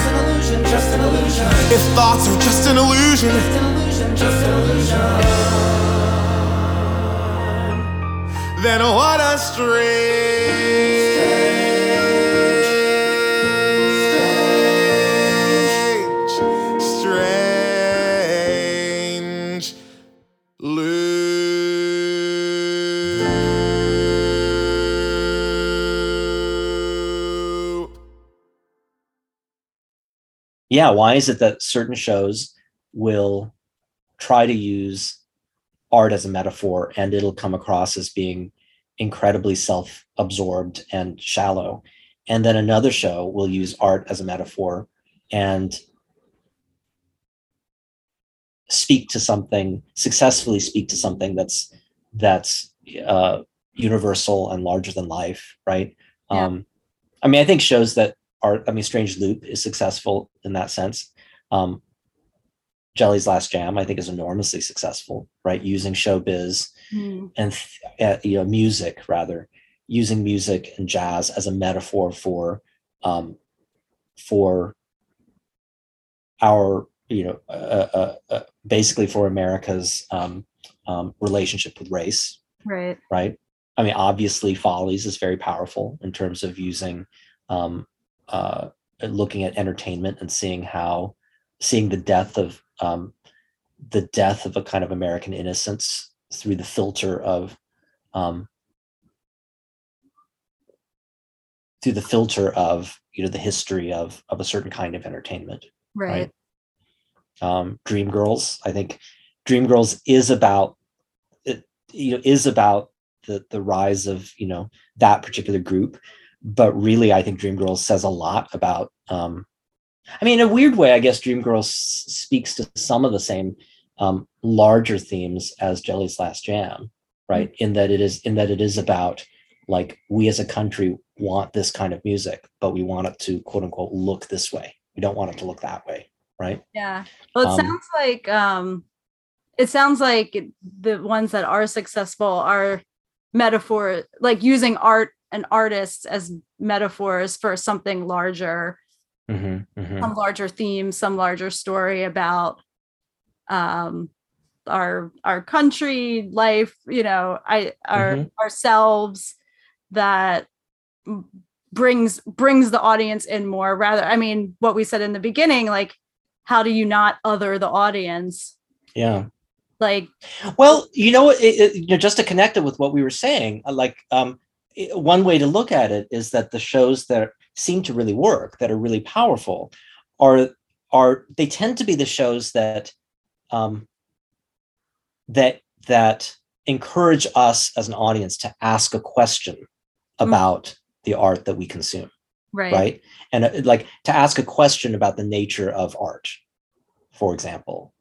If thoughts are just an illusion. Then what a strange, strange loop. yeah why is it that certain shows will try to use art as a metaphor and it'll come across as being incredibly self-absorbed and shallow. And then another show will use art as a metaphor and speak to something successfully speak to something that's that's uh, universal and larger than life right? Yeah. um i mean i think shows that are i mean strange loop is successful in that sense. Um jelly's last jam i think is enormously successful right using showbiz Hmm. and uh, you know music rather using music and jazz as a metaphor for um for our you know uh, uh, uh, basically for america's um, um relationship with race Right. right i mean obviously follies is very powerful in terms of using um uh looking at entertainment and seeing how seeing the death of um the death of a kind of american innocence through the filter of um through the filter of you know the history of of a certain kind of entertainment Right. um, Dreamgirls. I think Dreamgirls is about it, you know is about the the rise of you know that particular group, but really I think Dreamgirls says a lot about. Um, I mean, in a weird way, I guess Dreamgirls speaks to some of the same um, larger themes as Jelly's Last Jam, right? In that it is in that it is about like we as a country want this kind of music, but we want it to quote unquote look this way. We don't want it to look that way, right? Yeah. Well, it Um, sounds like um it sounds like the ones that are successful are metaphor like using art and artists as metaphors for something larger Mhm, mhm. some larger theme, some larger story about um our our country life, you know, I our Mhm. ourselves that brings brings the audience in more rather I mean what we said in the beginning like how do you not other the audience yeah like Well, you know, it, it, you know, just to connect it with what we were saying, uh, like um, one way to look at it is that the shows that seem to really work, that are really powerful, are are they tend to be the shows that um, that that encourage us as an audience to ask a question about the art that we consume right. right? And uh, like to ask a question about the nature of art for example.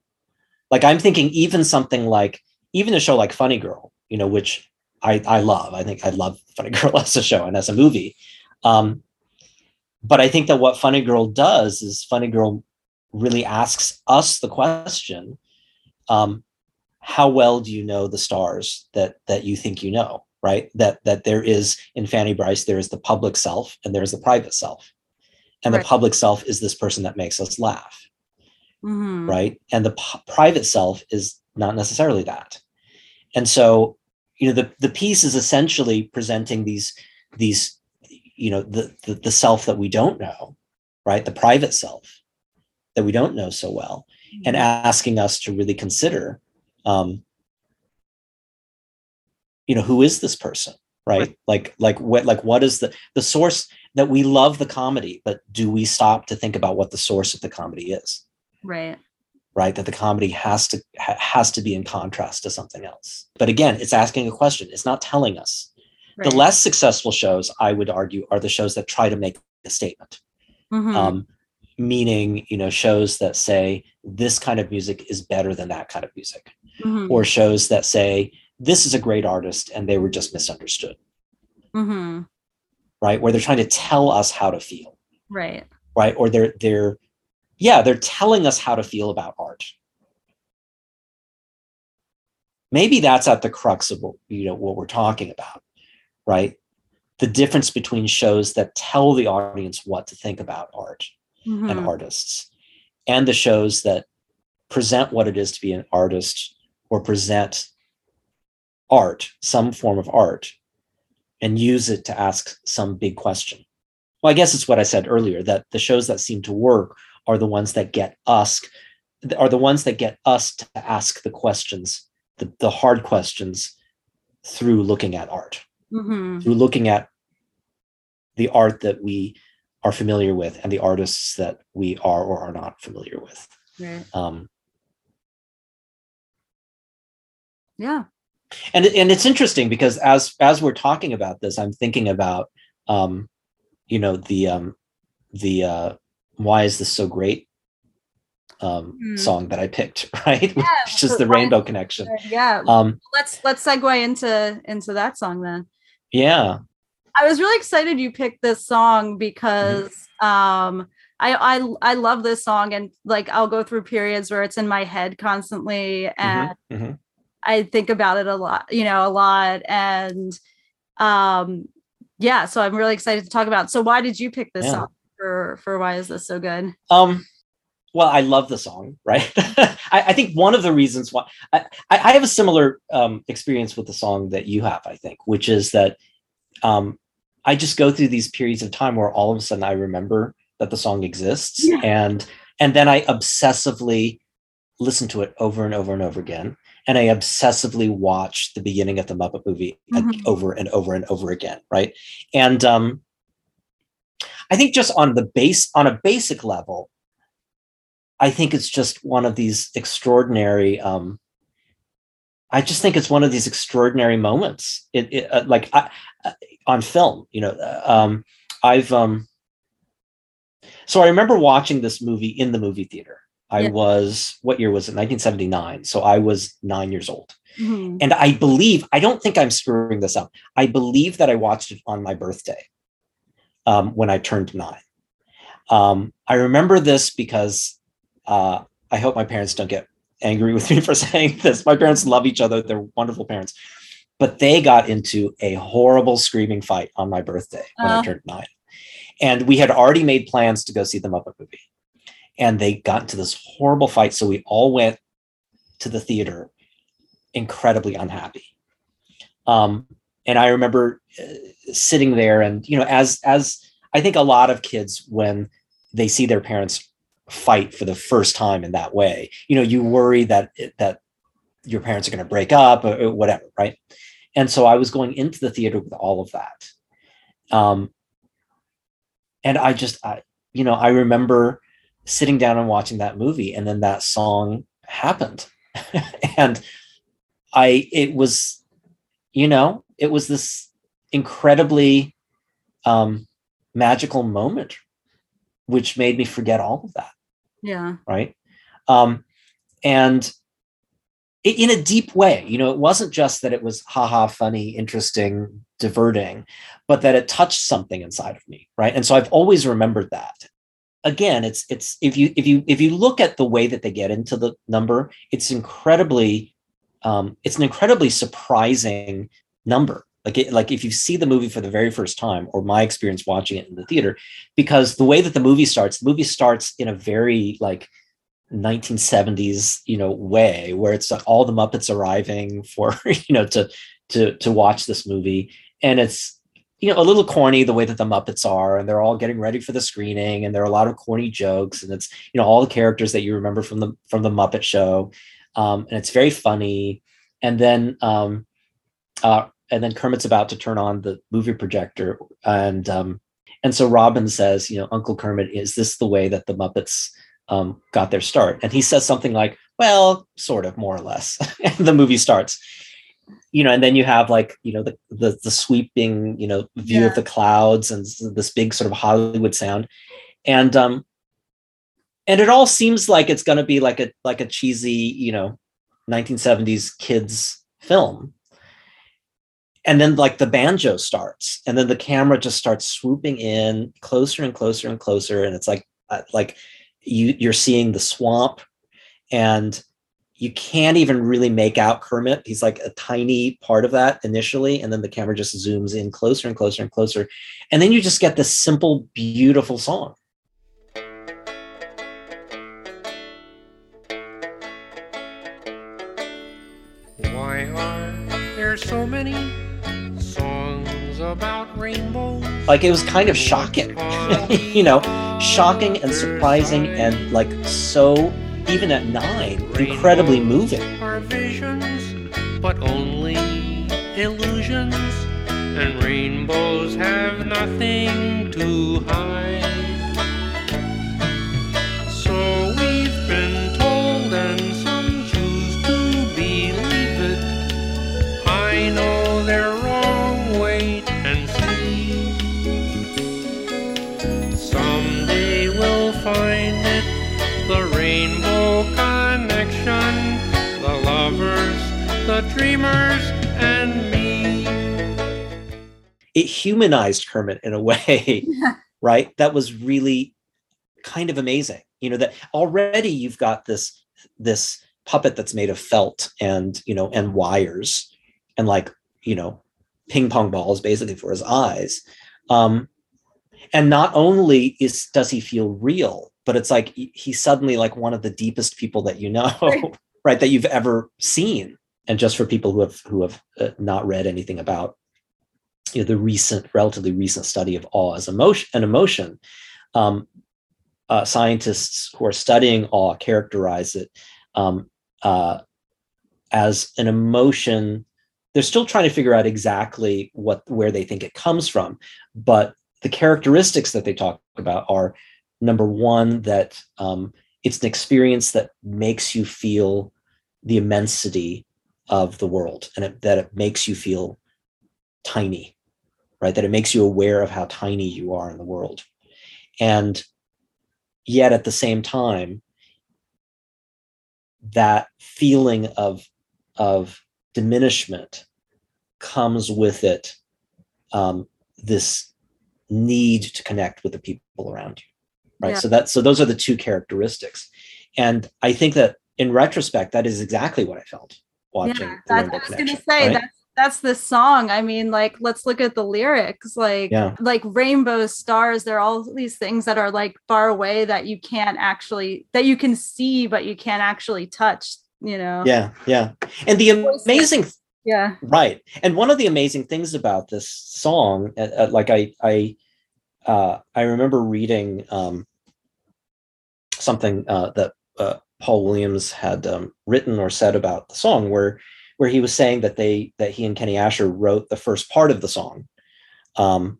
Like i'm thinking even something like even a show like funny girl you know which i i love. I think i love funny girl as a show and as a movie. Um but i think that what funny girl does is funny girl really asks us the question um how well do you know the stars that that you think you know right that that there is in fanny brice there is the public self and there's the private self and Right. the public self is this person that makes us laugh Mhm. right and the p- private self is not necessarily that and so you know the the piece is essentially presenting these these you know the the, the self that we don't know right? The private self that we don't know so well and asking us to really consider um you know who is this person right, Right. like like what like what is the the source that we love the comedy but do we stop to think about what the source of the comedy is? Right. Right? That the comedy has to ha- has to be in contrast to something else. But again it's asking a question. It's not telling us right. the less successful shows i would argue are the shows that try to make a statement. Mhm. um, meaning you know shows that say this kind of music is better than that kind of music. Mhm. or shows that say this is a great artist and they were just misunderstood. Mhm. right? Where they're trying to tell us how to feel. Right. Right? Or they're they're yeah they're telling us how to feel about art. Maybe that's at the crux of what you know what we're talking about right? The difference between shows that tell the audience what to think about art and Mhm. artists and the shows that present what it is to be an artist or present art some form of art and use it to ask some big question. Well i guess it's what i said earlier that the shows that seem to work are the ones that get us are the ones that get us to ask the questions the, the hard questions through looking at art Mhm. through looking at the art that we are familiar with and the artists that we are or are not familiar with. right Um, yeah and and it's interesting because as as we're talking about this, I'm thinking about um, you know the um, the uh, why is this so great um, Hmm. song that I picked, right? Yeah, Which is the Rainbow Connection. yeah Um, let's let's segue into into that song then yeah, I was really excited you picked this song because Mm-hmm. um I, I I love this song and like I'll go through periods where it's in my head constantly and mhm, mhm. I think about it a lot, you know, a lot and um yeah, so I'm really excited to talk about. it. So why did you pick this Yeah. song for for why is this so good? Um, well, I love the song, right? I, I think one of the reasons why I, I have a similar um, experience with the song that you have, I think, which is that um, I just go through these periods of time where all of a sudden I remember that the song exists, Yeah. and and then I obsessively listen to it over and over and over again, and I obsessively watch the beginning of the Muppet movie Mhm. over and over and over again, right? And um, I think just on the base on a basic level, I think it's just one of these extraordinary. Um, I just think it's one of these extraordinary moments. It, it uh, like I, uh, on film, you know. uh, Um, I've um, so I remember watching this movie in the movie theater. I Yeah. was what year was it? 1979. So I was nine years old, Mhm. and I believe I don't think I'm screwing this up. I believe that I watched it on my birthday um, when I turned nine. Um, I remember this because uh, I hope my parents don't get angry with me for saying this. My parents love each other; they're wonderful parents, but they got into a horrible screaming fight on my birthday when I Oh. turned nine, And we had already made plans to go see the Muppet movie. And they got into this horrible fight. So we all went to the theater incredibly unhappy. Um, and I remember uh, sitting there and, you know, as, as I think a lot of kids, when they see their parents fight for the first time in that way, you know, you worry that, that your parents are going to break up or, whatever. Right. And so I was going into the theater with all of that. Um, and I just, I, you know, I remember sitting down and watching that movie and then that song happened. and I, it was, you know, it was this incredibly um, magical moment, which made me forget all of that. Yeah. Right. Um, and in a deep way, you know, it wasn't just that it was haha, funny, interesting, diverting, but that it touched something inside of me. Right. And so I've always remembered that. Again, it's it's if you if you if you look at the way that they get into the number, it's incredibly um, it's an incredibly surprising number like it, like if you see the movie for the very first time or my experience watching it in the theater because the way that the movie starts the movie starts in a very like 1970s you know way where it's like all the muppets arriving for you know to to to watch this movie. And it's you know a little corny the way that the muppets are and they're all getting ready for the screening and there are a lot of corny jokes and it's you know all the characters that you remember from the from the muppet show. Um, and it's very funny. And then um, uh, and then Kermit's about to turn on the movie projector, and um, and so Robin says, you know, Uncle Kermit, is this the way that the Muppets um, got their start? And he says something like, well, sort of, more or less. and the movie starts. You know, and then you have like, you know, the the, the sweeping, you know, view yeah. of the clouds and this big sort of Hollywood sound, and um, and it all seems like it's going to be like a like a cheesy, you know, 1970s kids film and then like the banjo starts and then the camera just starts swooping in closer and closer and closer and it's like uh, like you you're seeing the swamp and you can't even really make out Kermit. He's like a tiny part of that initially, and then the camera just zooms in closer and closer and closer. And then you just get this simple, beautiful song. Why are there so many. Like it was kind of shocking, you know, shocking and surprising and like so, even at nine, incredibly moving. Our visions, but only illusions, and rainbows have nothing to hide. Dreamers and me. It humanized Kermit in a way, yeah. right? That was really kind of amazing. You know, that already you've got this this puppet that's made of felt and you know and wires and like you know ping pong balls basically for his eyes um and not only is does he feel real but it's like he's suddenly like one of the deepest people that you know right, right that you've ever seen and just for people who have who have uh, not read anything about you know, the recent, relatively recent study of awe as emotion, an emotion, um, uh, scientists who are studying awe characterize it um, uh, as an emotion. They're still trying to figure out exactly what where they think it comes from, but the characteristics that they talk about are number one that um, it's an experience that makes you feel the immensity of the world and it, that it makes you feel tiny, right? That it makes you aware of how tiny you are in the world. And yet at the same time, that feeling of, of diminishment comes with it um, this need to connect with the people around you right yeah. so that so those are the two characteristics and i think that in retrospect that is exactly what i felt watching. Yeah, that's, I was going to say right? that's that's the song. I mean, like, let's look at the lyrics. Like, Yeah. like rainbow stars. There are all these things that are like far away that you can't actually that you can see, but you can't actually touch. You know. Yeah, yeah. And the amazing Yeah. right and one of the amazing things about this song uh, uh, like i i uh i remember reading um something uh that uh, paul williams had um, written or said about the song where where he was saying that they that he and kenny ascher wrote the first part of the song um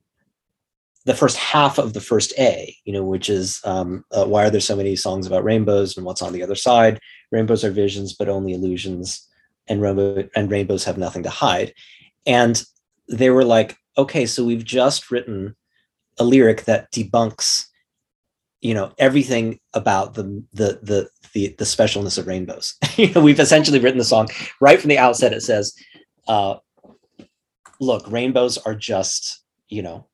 the first half of the first a you know which is um uh, why are there so many songs about rainbows and what's on the other side? Rainbows are visions but only illusions and rainbow and rainbows have nothing to hide. And they were like okay so we've just written a lyric that debunks you know everything about the the the the, the specialness of rainbows. You know we've essentially written the song right from the outset. It says uh look rainbows are just you know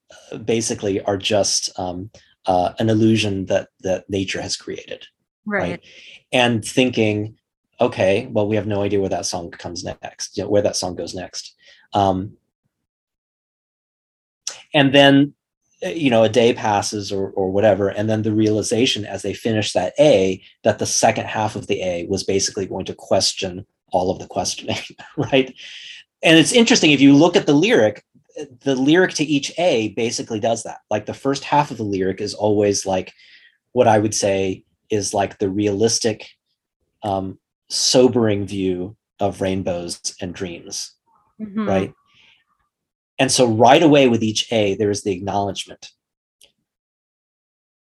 basically are just um uh, an illusion that that nature has created Right. and thinking okay well we have no idea where that song comes next you know, where that song goes next. Um, and then you know a day passes or or whatever and then the realization as they finish that a that the second half of the a was basically going to question all of the questioning right? And it's interesting if you look at the lyric the lyric to each a basically does that. Like the first half of the lyric is always like what i would say is like the realistic um, sobering view of rainbows and dreams Mhm. right and so right away with each a there is the acknowledgement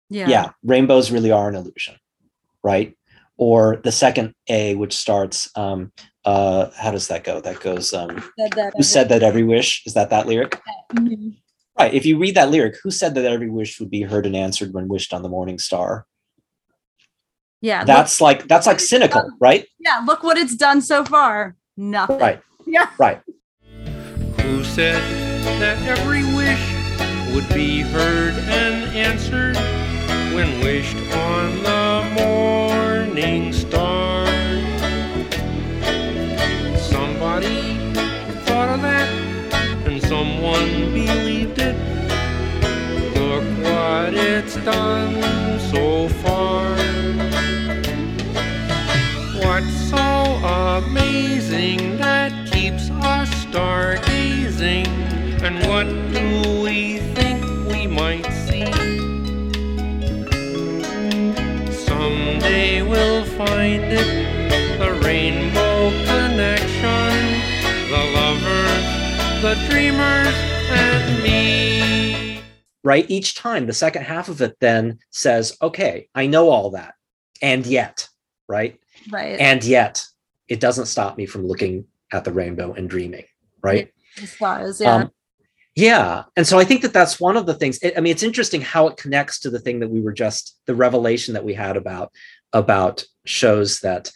Yeah. yeah. rainbows really are an illusion right or the second a which starts um uh how does that go that goes um Said that who said that every wish is that that lyric Mhm. right if you read that lyric who said that every wish would be heard and answered when wished on the morning star Yeah. look- that's like that's like cynical right yeah. Look what it's done so far. Nothing. right Yeah. right Who said that every wish would be heard and answered when wished on the morning star? Somebody thought of that and someone believed it. Look what it's done so far. What's so amazing that keeps us stargazing? And what do we think we might see? Someday we'll find it, the rainbow connection, the lovers, the dreamers, and me. right each time the second half of it then says okay i know all that and yet right Right. and yet it doesn't stop me from looking at the rainbow and dreaming right the stars. Yeah. um, yeah and so i think that that's one of the things i mean it's interesting how it connects to the thing that we were just the revelation that we had about about shows that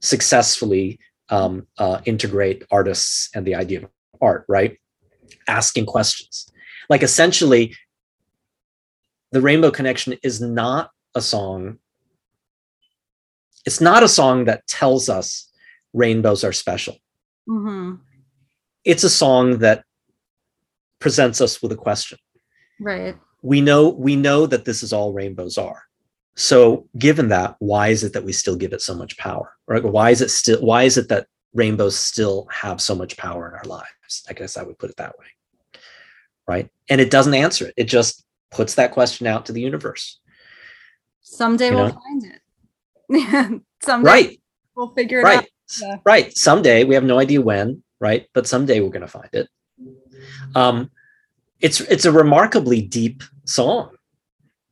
successfully um, uh, integrate artists and the idea of art right? Asking questions. Like essentially the rainbow connection is not a song it's not a song that tells us rainbows are special. Hmm it's a song that presents us with a question. Right. we know we know that this is all rainbows are. So given that why is it that we still give it so much power right? Why is it still why is it that rainbows still have so much power in our lives? I guess i would put it that way. Right? And it doesn't answer it. It just puts that question out to the universe. Someday You we'll know? find it. Someday right. we'll figure it right. out. Yeah. right. Someday we have no idea when right? But someday we're going to find it um it's it's a remarkably deep song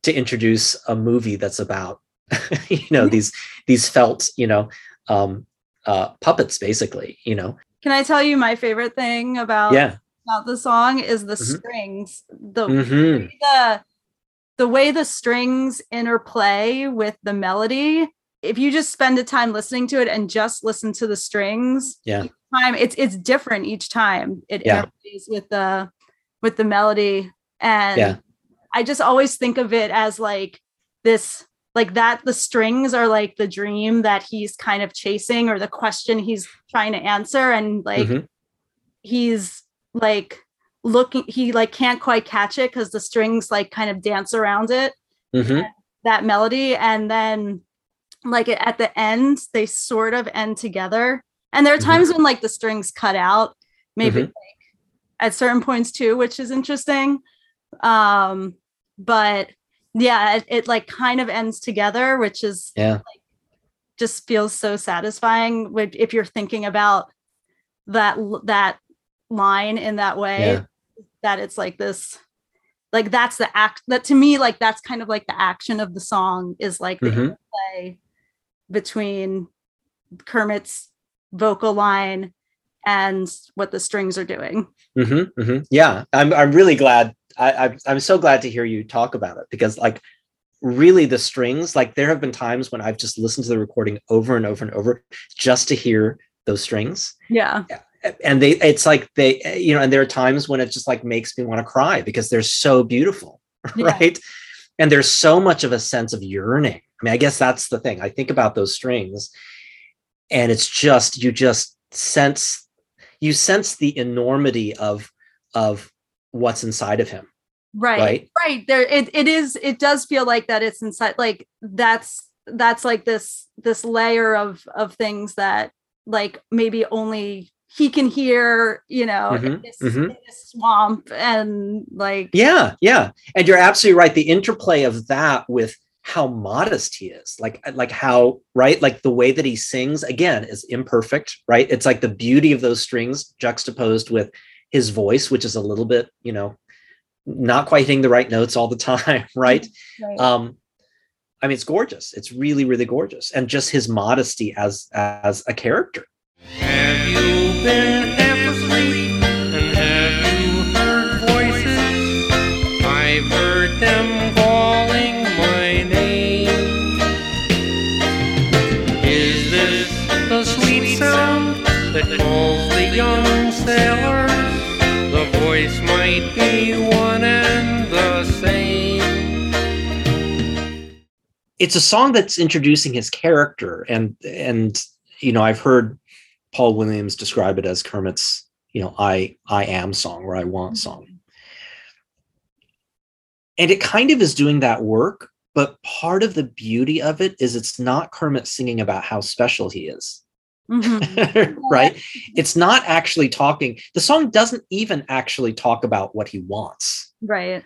to introduce a movie that's about you know these these felt you know um uh puppets basically you know Can I tell you my favorite thing about yeah about the song is the Mhm. strings. The hmm the the way the strings interplay with the melody. If you just spend the time listening to it and just listen to the strings, Yeah. time it's it's different each time. It Yeah. interplays with the with the melody. And Yeah. I just always think of it as like this like that the strings are like the dream that he's kind of chasing or the question he's trying to answer and like Mhm. he's like looking he like can't quite catch it because the strings like kind of dance around it Mhm. that melody and then like at the end they sort of end together and there are Mhm. times when like the strings cut out maybe Mhm. like, at certain points too which is interesting um but yeah it, it like kind of ends together which is Yeah. like, just feels so satisfying with- if you're thinking about that that line in that way Yeah. that it's like this like that's the act that to me like that's kind of like the action of the song is like the Mhm. interplay between Kermit's vocal line and what the strings are doing. hmm hmm Yeah, I'm. I'm really glad. I, I'm. I'm so glad to hear you talk about it because, like, really, the strings. Like, there have been times when I've just listened to the recording over and over and over just to hear those strings, Yeah. and they. It's like they, you know, and there are times when it just like makes me want to cry because they're so beautiful, Yeah. right? And there's so much of a sense of yearning. I mean, I guess that's the thing. I think about those strings, and it's just you just sense you sense the enormity of of what's inside of him Right. Right. Right. There it, it is it does feel like that it's inside like that's that's like this this layer of of things that like maybe only he can hear, you know, in, Mhm, this, mhm. in this swamp and like yeah yeah. And you're absolutely right the interplay of that with how modest he is like like how right like the way that he sings again is imperfect right? It's like the beauty of those strings juxtaposed with his voice which is a little bit you know not quite hitting the right notes all the time right? Right. um i mean it's gorgeous. It's really really gorgeous. And just his modesty as as a character Have you half asleep? And have you heard voices? I've heard them calling my name. Is this the sweet sound that calls the young? The voice might be one and the same. it's a song that's introducing his character and and you know i've heard paul williams describe it as kermit's you know i i am song or i want song and it kind of is doing that work but part of the beauty of it is it's not kermit singing about how special he is Mhm. right it's not actually talking the song doesn't even actually talk about what he wants Right.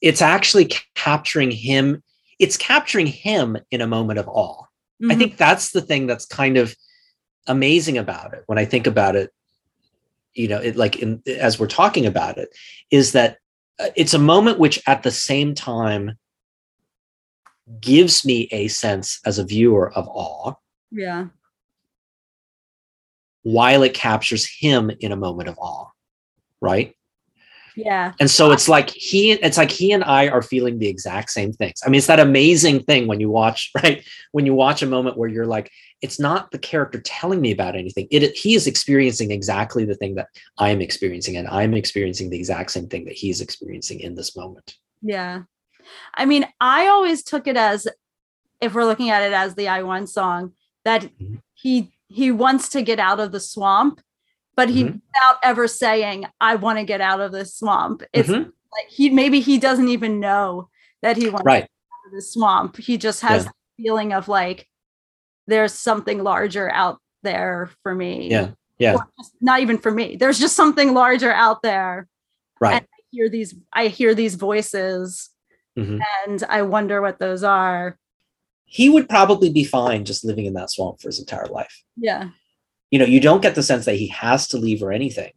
it's actually capturing him it's capturing him in a moment of awe I Mhm. think that's the thing that's kind of amazing about it when I think about it. You know, it like in as we're talking about it, is that uh, it's a moment which at the same time gives me a sense as a viewer of awe yeah. while it captures him in a moment of awe. Right. Yeah. And so it's like he it's like he and I are feeling the exact same things. I mean, it's that amazing thing when you watch, right? When you watch a moment where you're like, it's not the character telling me about anything. It he is experiencing exactly the thing that I am experiencing, and I'm experiencing the exact same thing that he's experiencing in this moment. Yeah. I mean, I always took it as if we're looking at it as the I Want song that Mhm. he he wants to get out of the swamp, but he Mhm. without ever saying I want to get out of this swamp. It's Mhm. like he maybe he doesn't even know that he wants Right. out of the swamp. He just has Yeah. the feeling of like there's something larger out there for me. Yeah. Yeah. Not even for me. There's just something larger out there. Right. And I hear these I hear these voices Mhm. and I wonder what those are. He would probably be fine just living in that swamp for his entire life. Yeah. You know, you don't get the sense that he has to leave or anything,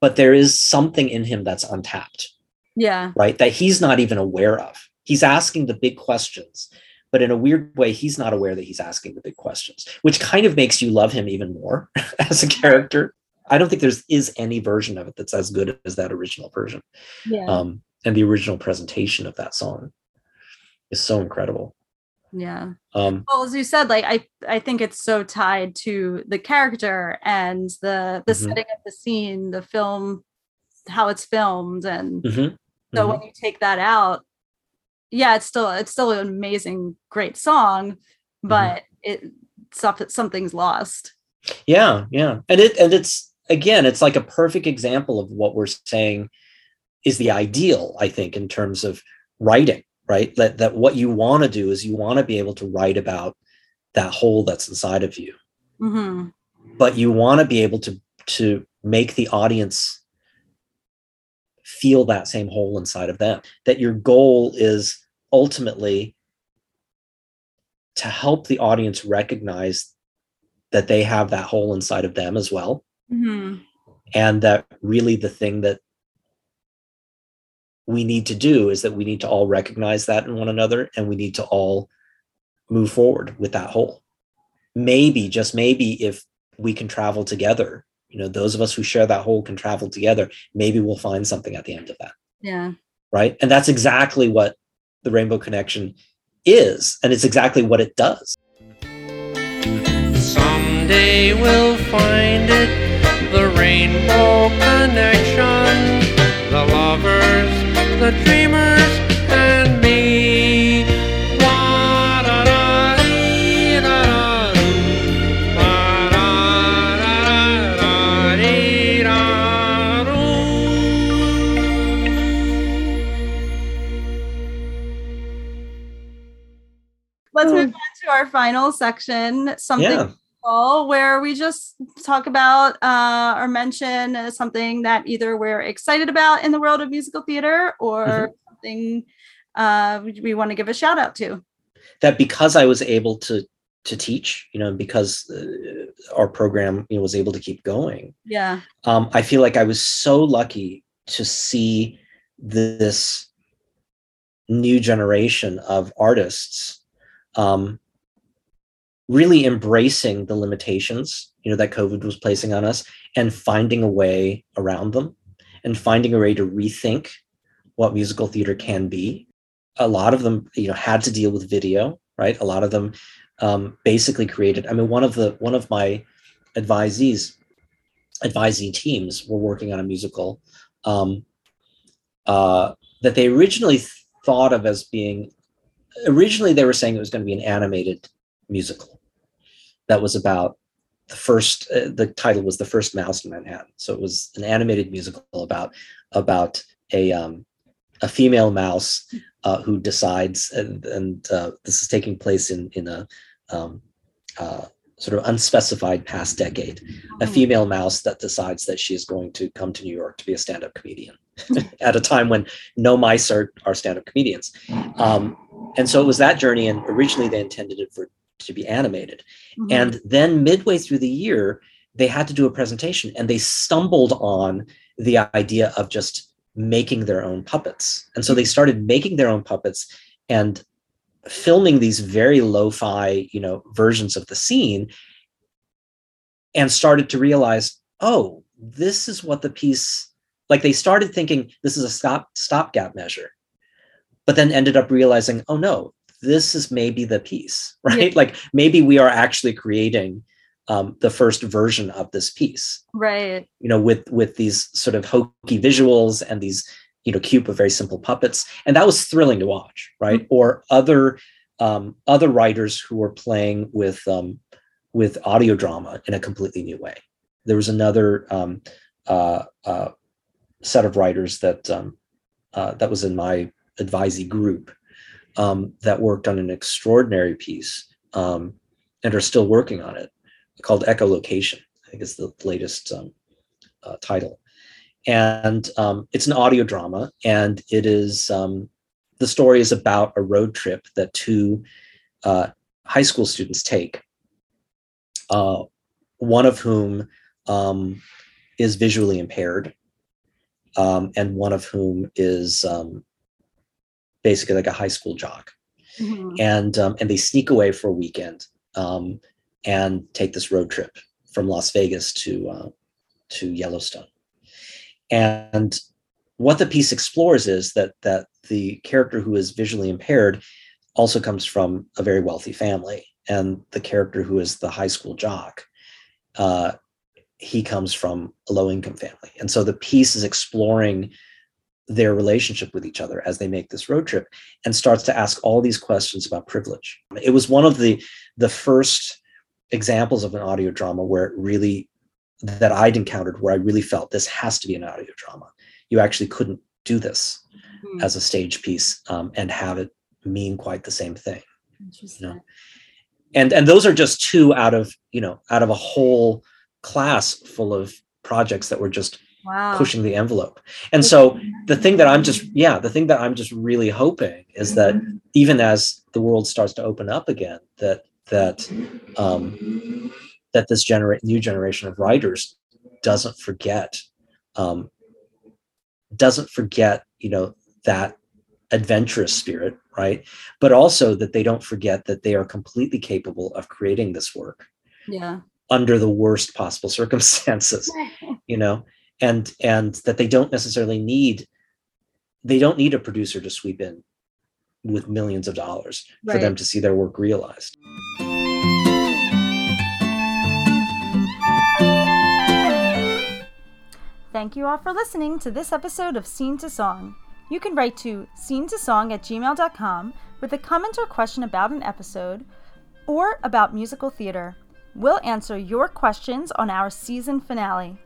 but there is something in him that's untapped. Yeah. right? That he's not even aware of. He's asking the big questions, but in a weird way, he's not aware that he's asking the big questions, which kind of makes you love him even more as a character. I don't think there's is any version of it that's as good as that original version. Yeah. Um, and the original presentation of that song is so incredible. Yeah. Um, Well, as you said, like I I think it's so tied to the character and the the Mhm. setting of the scene, the film, how it's filmed. And mhm, so mhm. when you take that out, yeah, it's still it's still an amazing, great song, Mm-hmm. but it stuff something's lost. yeah, yeah, and it and it's again, it's like a perfect example of what we're saying is the ideal, I think, in terms of writing, right? That that what you want to do is you want to be able to write about that hole that's inside of you. Mm-hmm. But you want to be able to to make the audience feel that same hole inside of them. That your goal is ultimately to help the audience recognize that they have that hole inside of them as well Mm-hmm. and that really the thing that we need to do is that we need to all recognize that in one another and we need to all move forward with that hole. Maybe just maybe if we can travel together you know those of us who share that hole can travel together maybe we'll find something at the end of that. Yeah. right? And that's exactly what the rainbow connection is and it's exactly what it does. Someday we'll find it, the rainbow connection, the lovers, the dreamers, and me. Let's Hmm. move on to our final section, something yeah where we just talk about uh, or mention something that either we're excited about in the world of musical theater or Mhm. something uh, we, we want to give a shout out to. that because I was able to to teach, you know, because uh, our program you know was able to keep going, Yeah. um, I feel like I was so lucky to see this new generation of artists um, really embracing the limitations, you know, that COVID was placing on us, and finding a way around them, and finding a way to rethink what musical theater can be. A lot of them, you know, had to deal with video, right? A lot of them um, basically created. I mean, one of the one of my advisees, advising teams, were working on a musical um, uh, that they originally thought of as being. Originally, they were saying it was going to be an animated musical that was about the first. Uh, the title was the first Mouse in Manhattan, so it was an animated musical about about a um, a female mouse uh, who decides, and, and uh, this is taking place in in a um, uh, sort of unspecified past decade. A female mouse that decides that she is going to come to New York to be a stand-up comedian at a time when no mice are, are stand-up comedians. Um, and so it was that journey, and originally they intended it for to be animated. Mhm. And then midway through the year, they had to do a presentation and they stumbled on the idea of just making their own puppets. And so they started making their own puppets and filming these very lo-fi, you know, versions of the scene and started to realize, oh, this is what the piece like they started thinking this is a stop stopgap measure. But then ended up realizing, oh no, this is maybe the piece, right? Like maybe we are actually creating um, the first version of this piece. Right. you know with with these sort of hokey visuals and these you know cute but very simple puppets. And that was thrilling to watch right? Or other um, other writers who were playing with um, with audio drama in a completely new way. There was another um, uh, uh, set of writers that um, uh, that was in my advisee group um, that worked on an extraordinary piece um, and are still working on it called echolocation i think is the latest um, uh, title. And um, it's an audio drama and it is um, the story is about a road trip that two uh, high school students take uh, one of whom um, is visually impaired um, and one of whom is um, basically like a high school jock Mhm. and um, and they sneak away for a weekend um, and take this road trip from Las Vegas to uh, to Yellowstone. And what the piece explores is that that the character who is visually impaired also comes from a very wealthy family, and the character who is the high school jock, uh, he comes from a low income family, and so the piece is exploring their relationship with each other as they make this road trip and starts to ask all these questions about privilege. It was one of the the first examples of an audio drama where it really that I'd encountered where I really felt this has to be an audio drama. You actually couldn't do this Hmm. as a stage piece um, and have it mean quite the same thing. Interesting. And and those are just two out of you know out of a whole class full of projects that were just Wow. pushing the envelope. And so the thing that I'm just yeah the thing that I'm just really hoping is that even as the world starts to open up again that that um, that this genera- new generation of writers doesn't forget um, doesn't forget you know that adventurous spirit right but also that they don't forget that they are completely capable of creating this work Yeah. under the worst possible circumstances you know and and that they don't necessarily need they don't need a producer to sweep in with millions of dollars for them to see their work realized Thank you all for listening to this episode of Scene to Song. You can write to scene to song at gmail.com with a comment or question about an episode or about musical theater. We'll answer your questions on our season finale.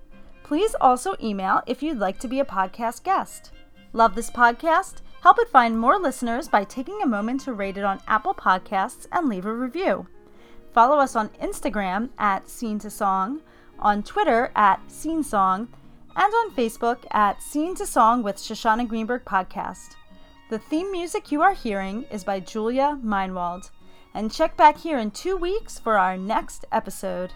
Please also email if you'd like to be a podcast guest. Love this podcast? Help it find more listeners by taking a moment to rate it on Apple Podcasts and leave a review. Follow us on Instagram at Scene to Song, on Twitter at Scene Song, and on Facebook at Scene to Song with Shoshana Greenberg Podcast. The theme music you are hearing is by Julia Meinwald. And check back here in two weeks for our next episode.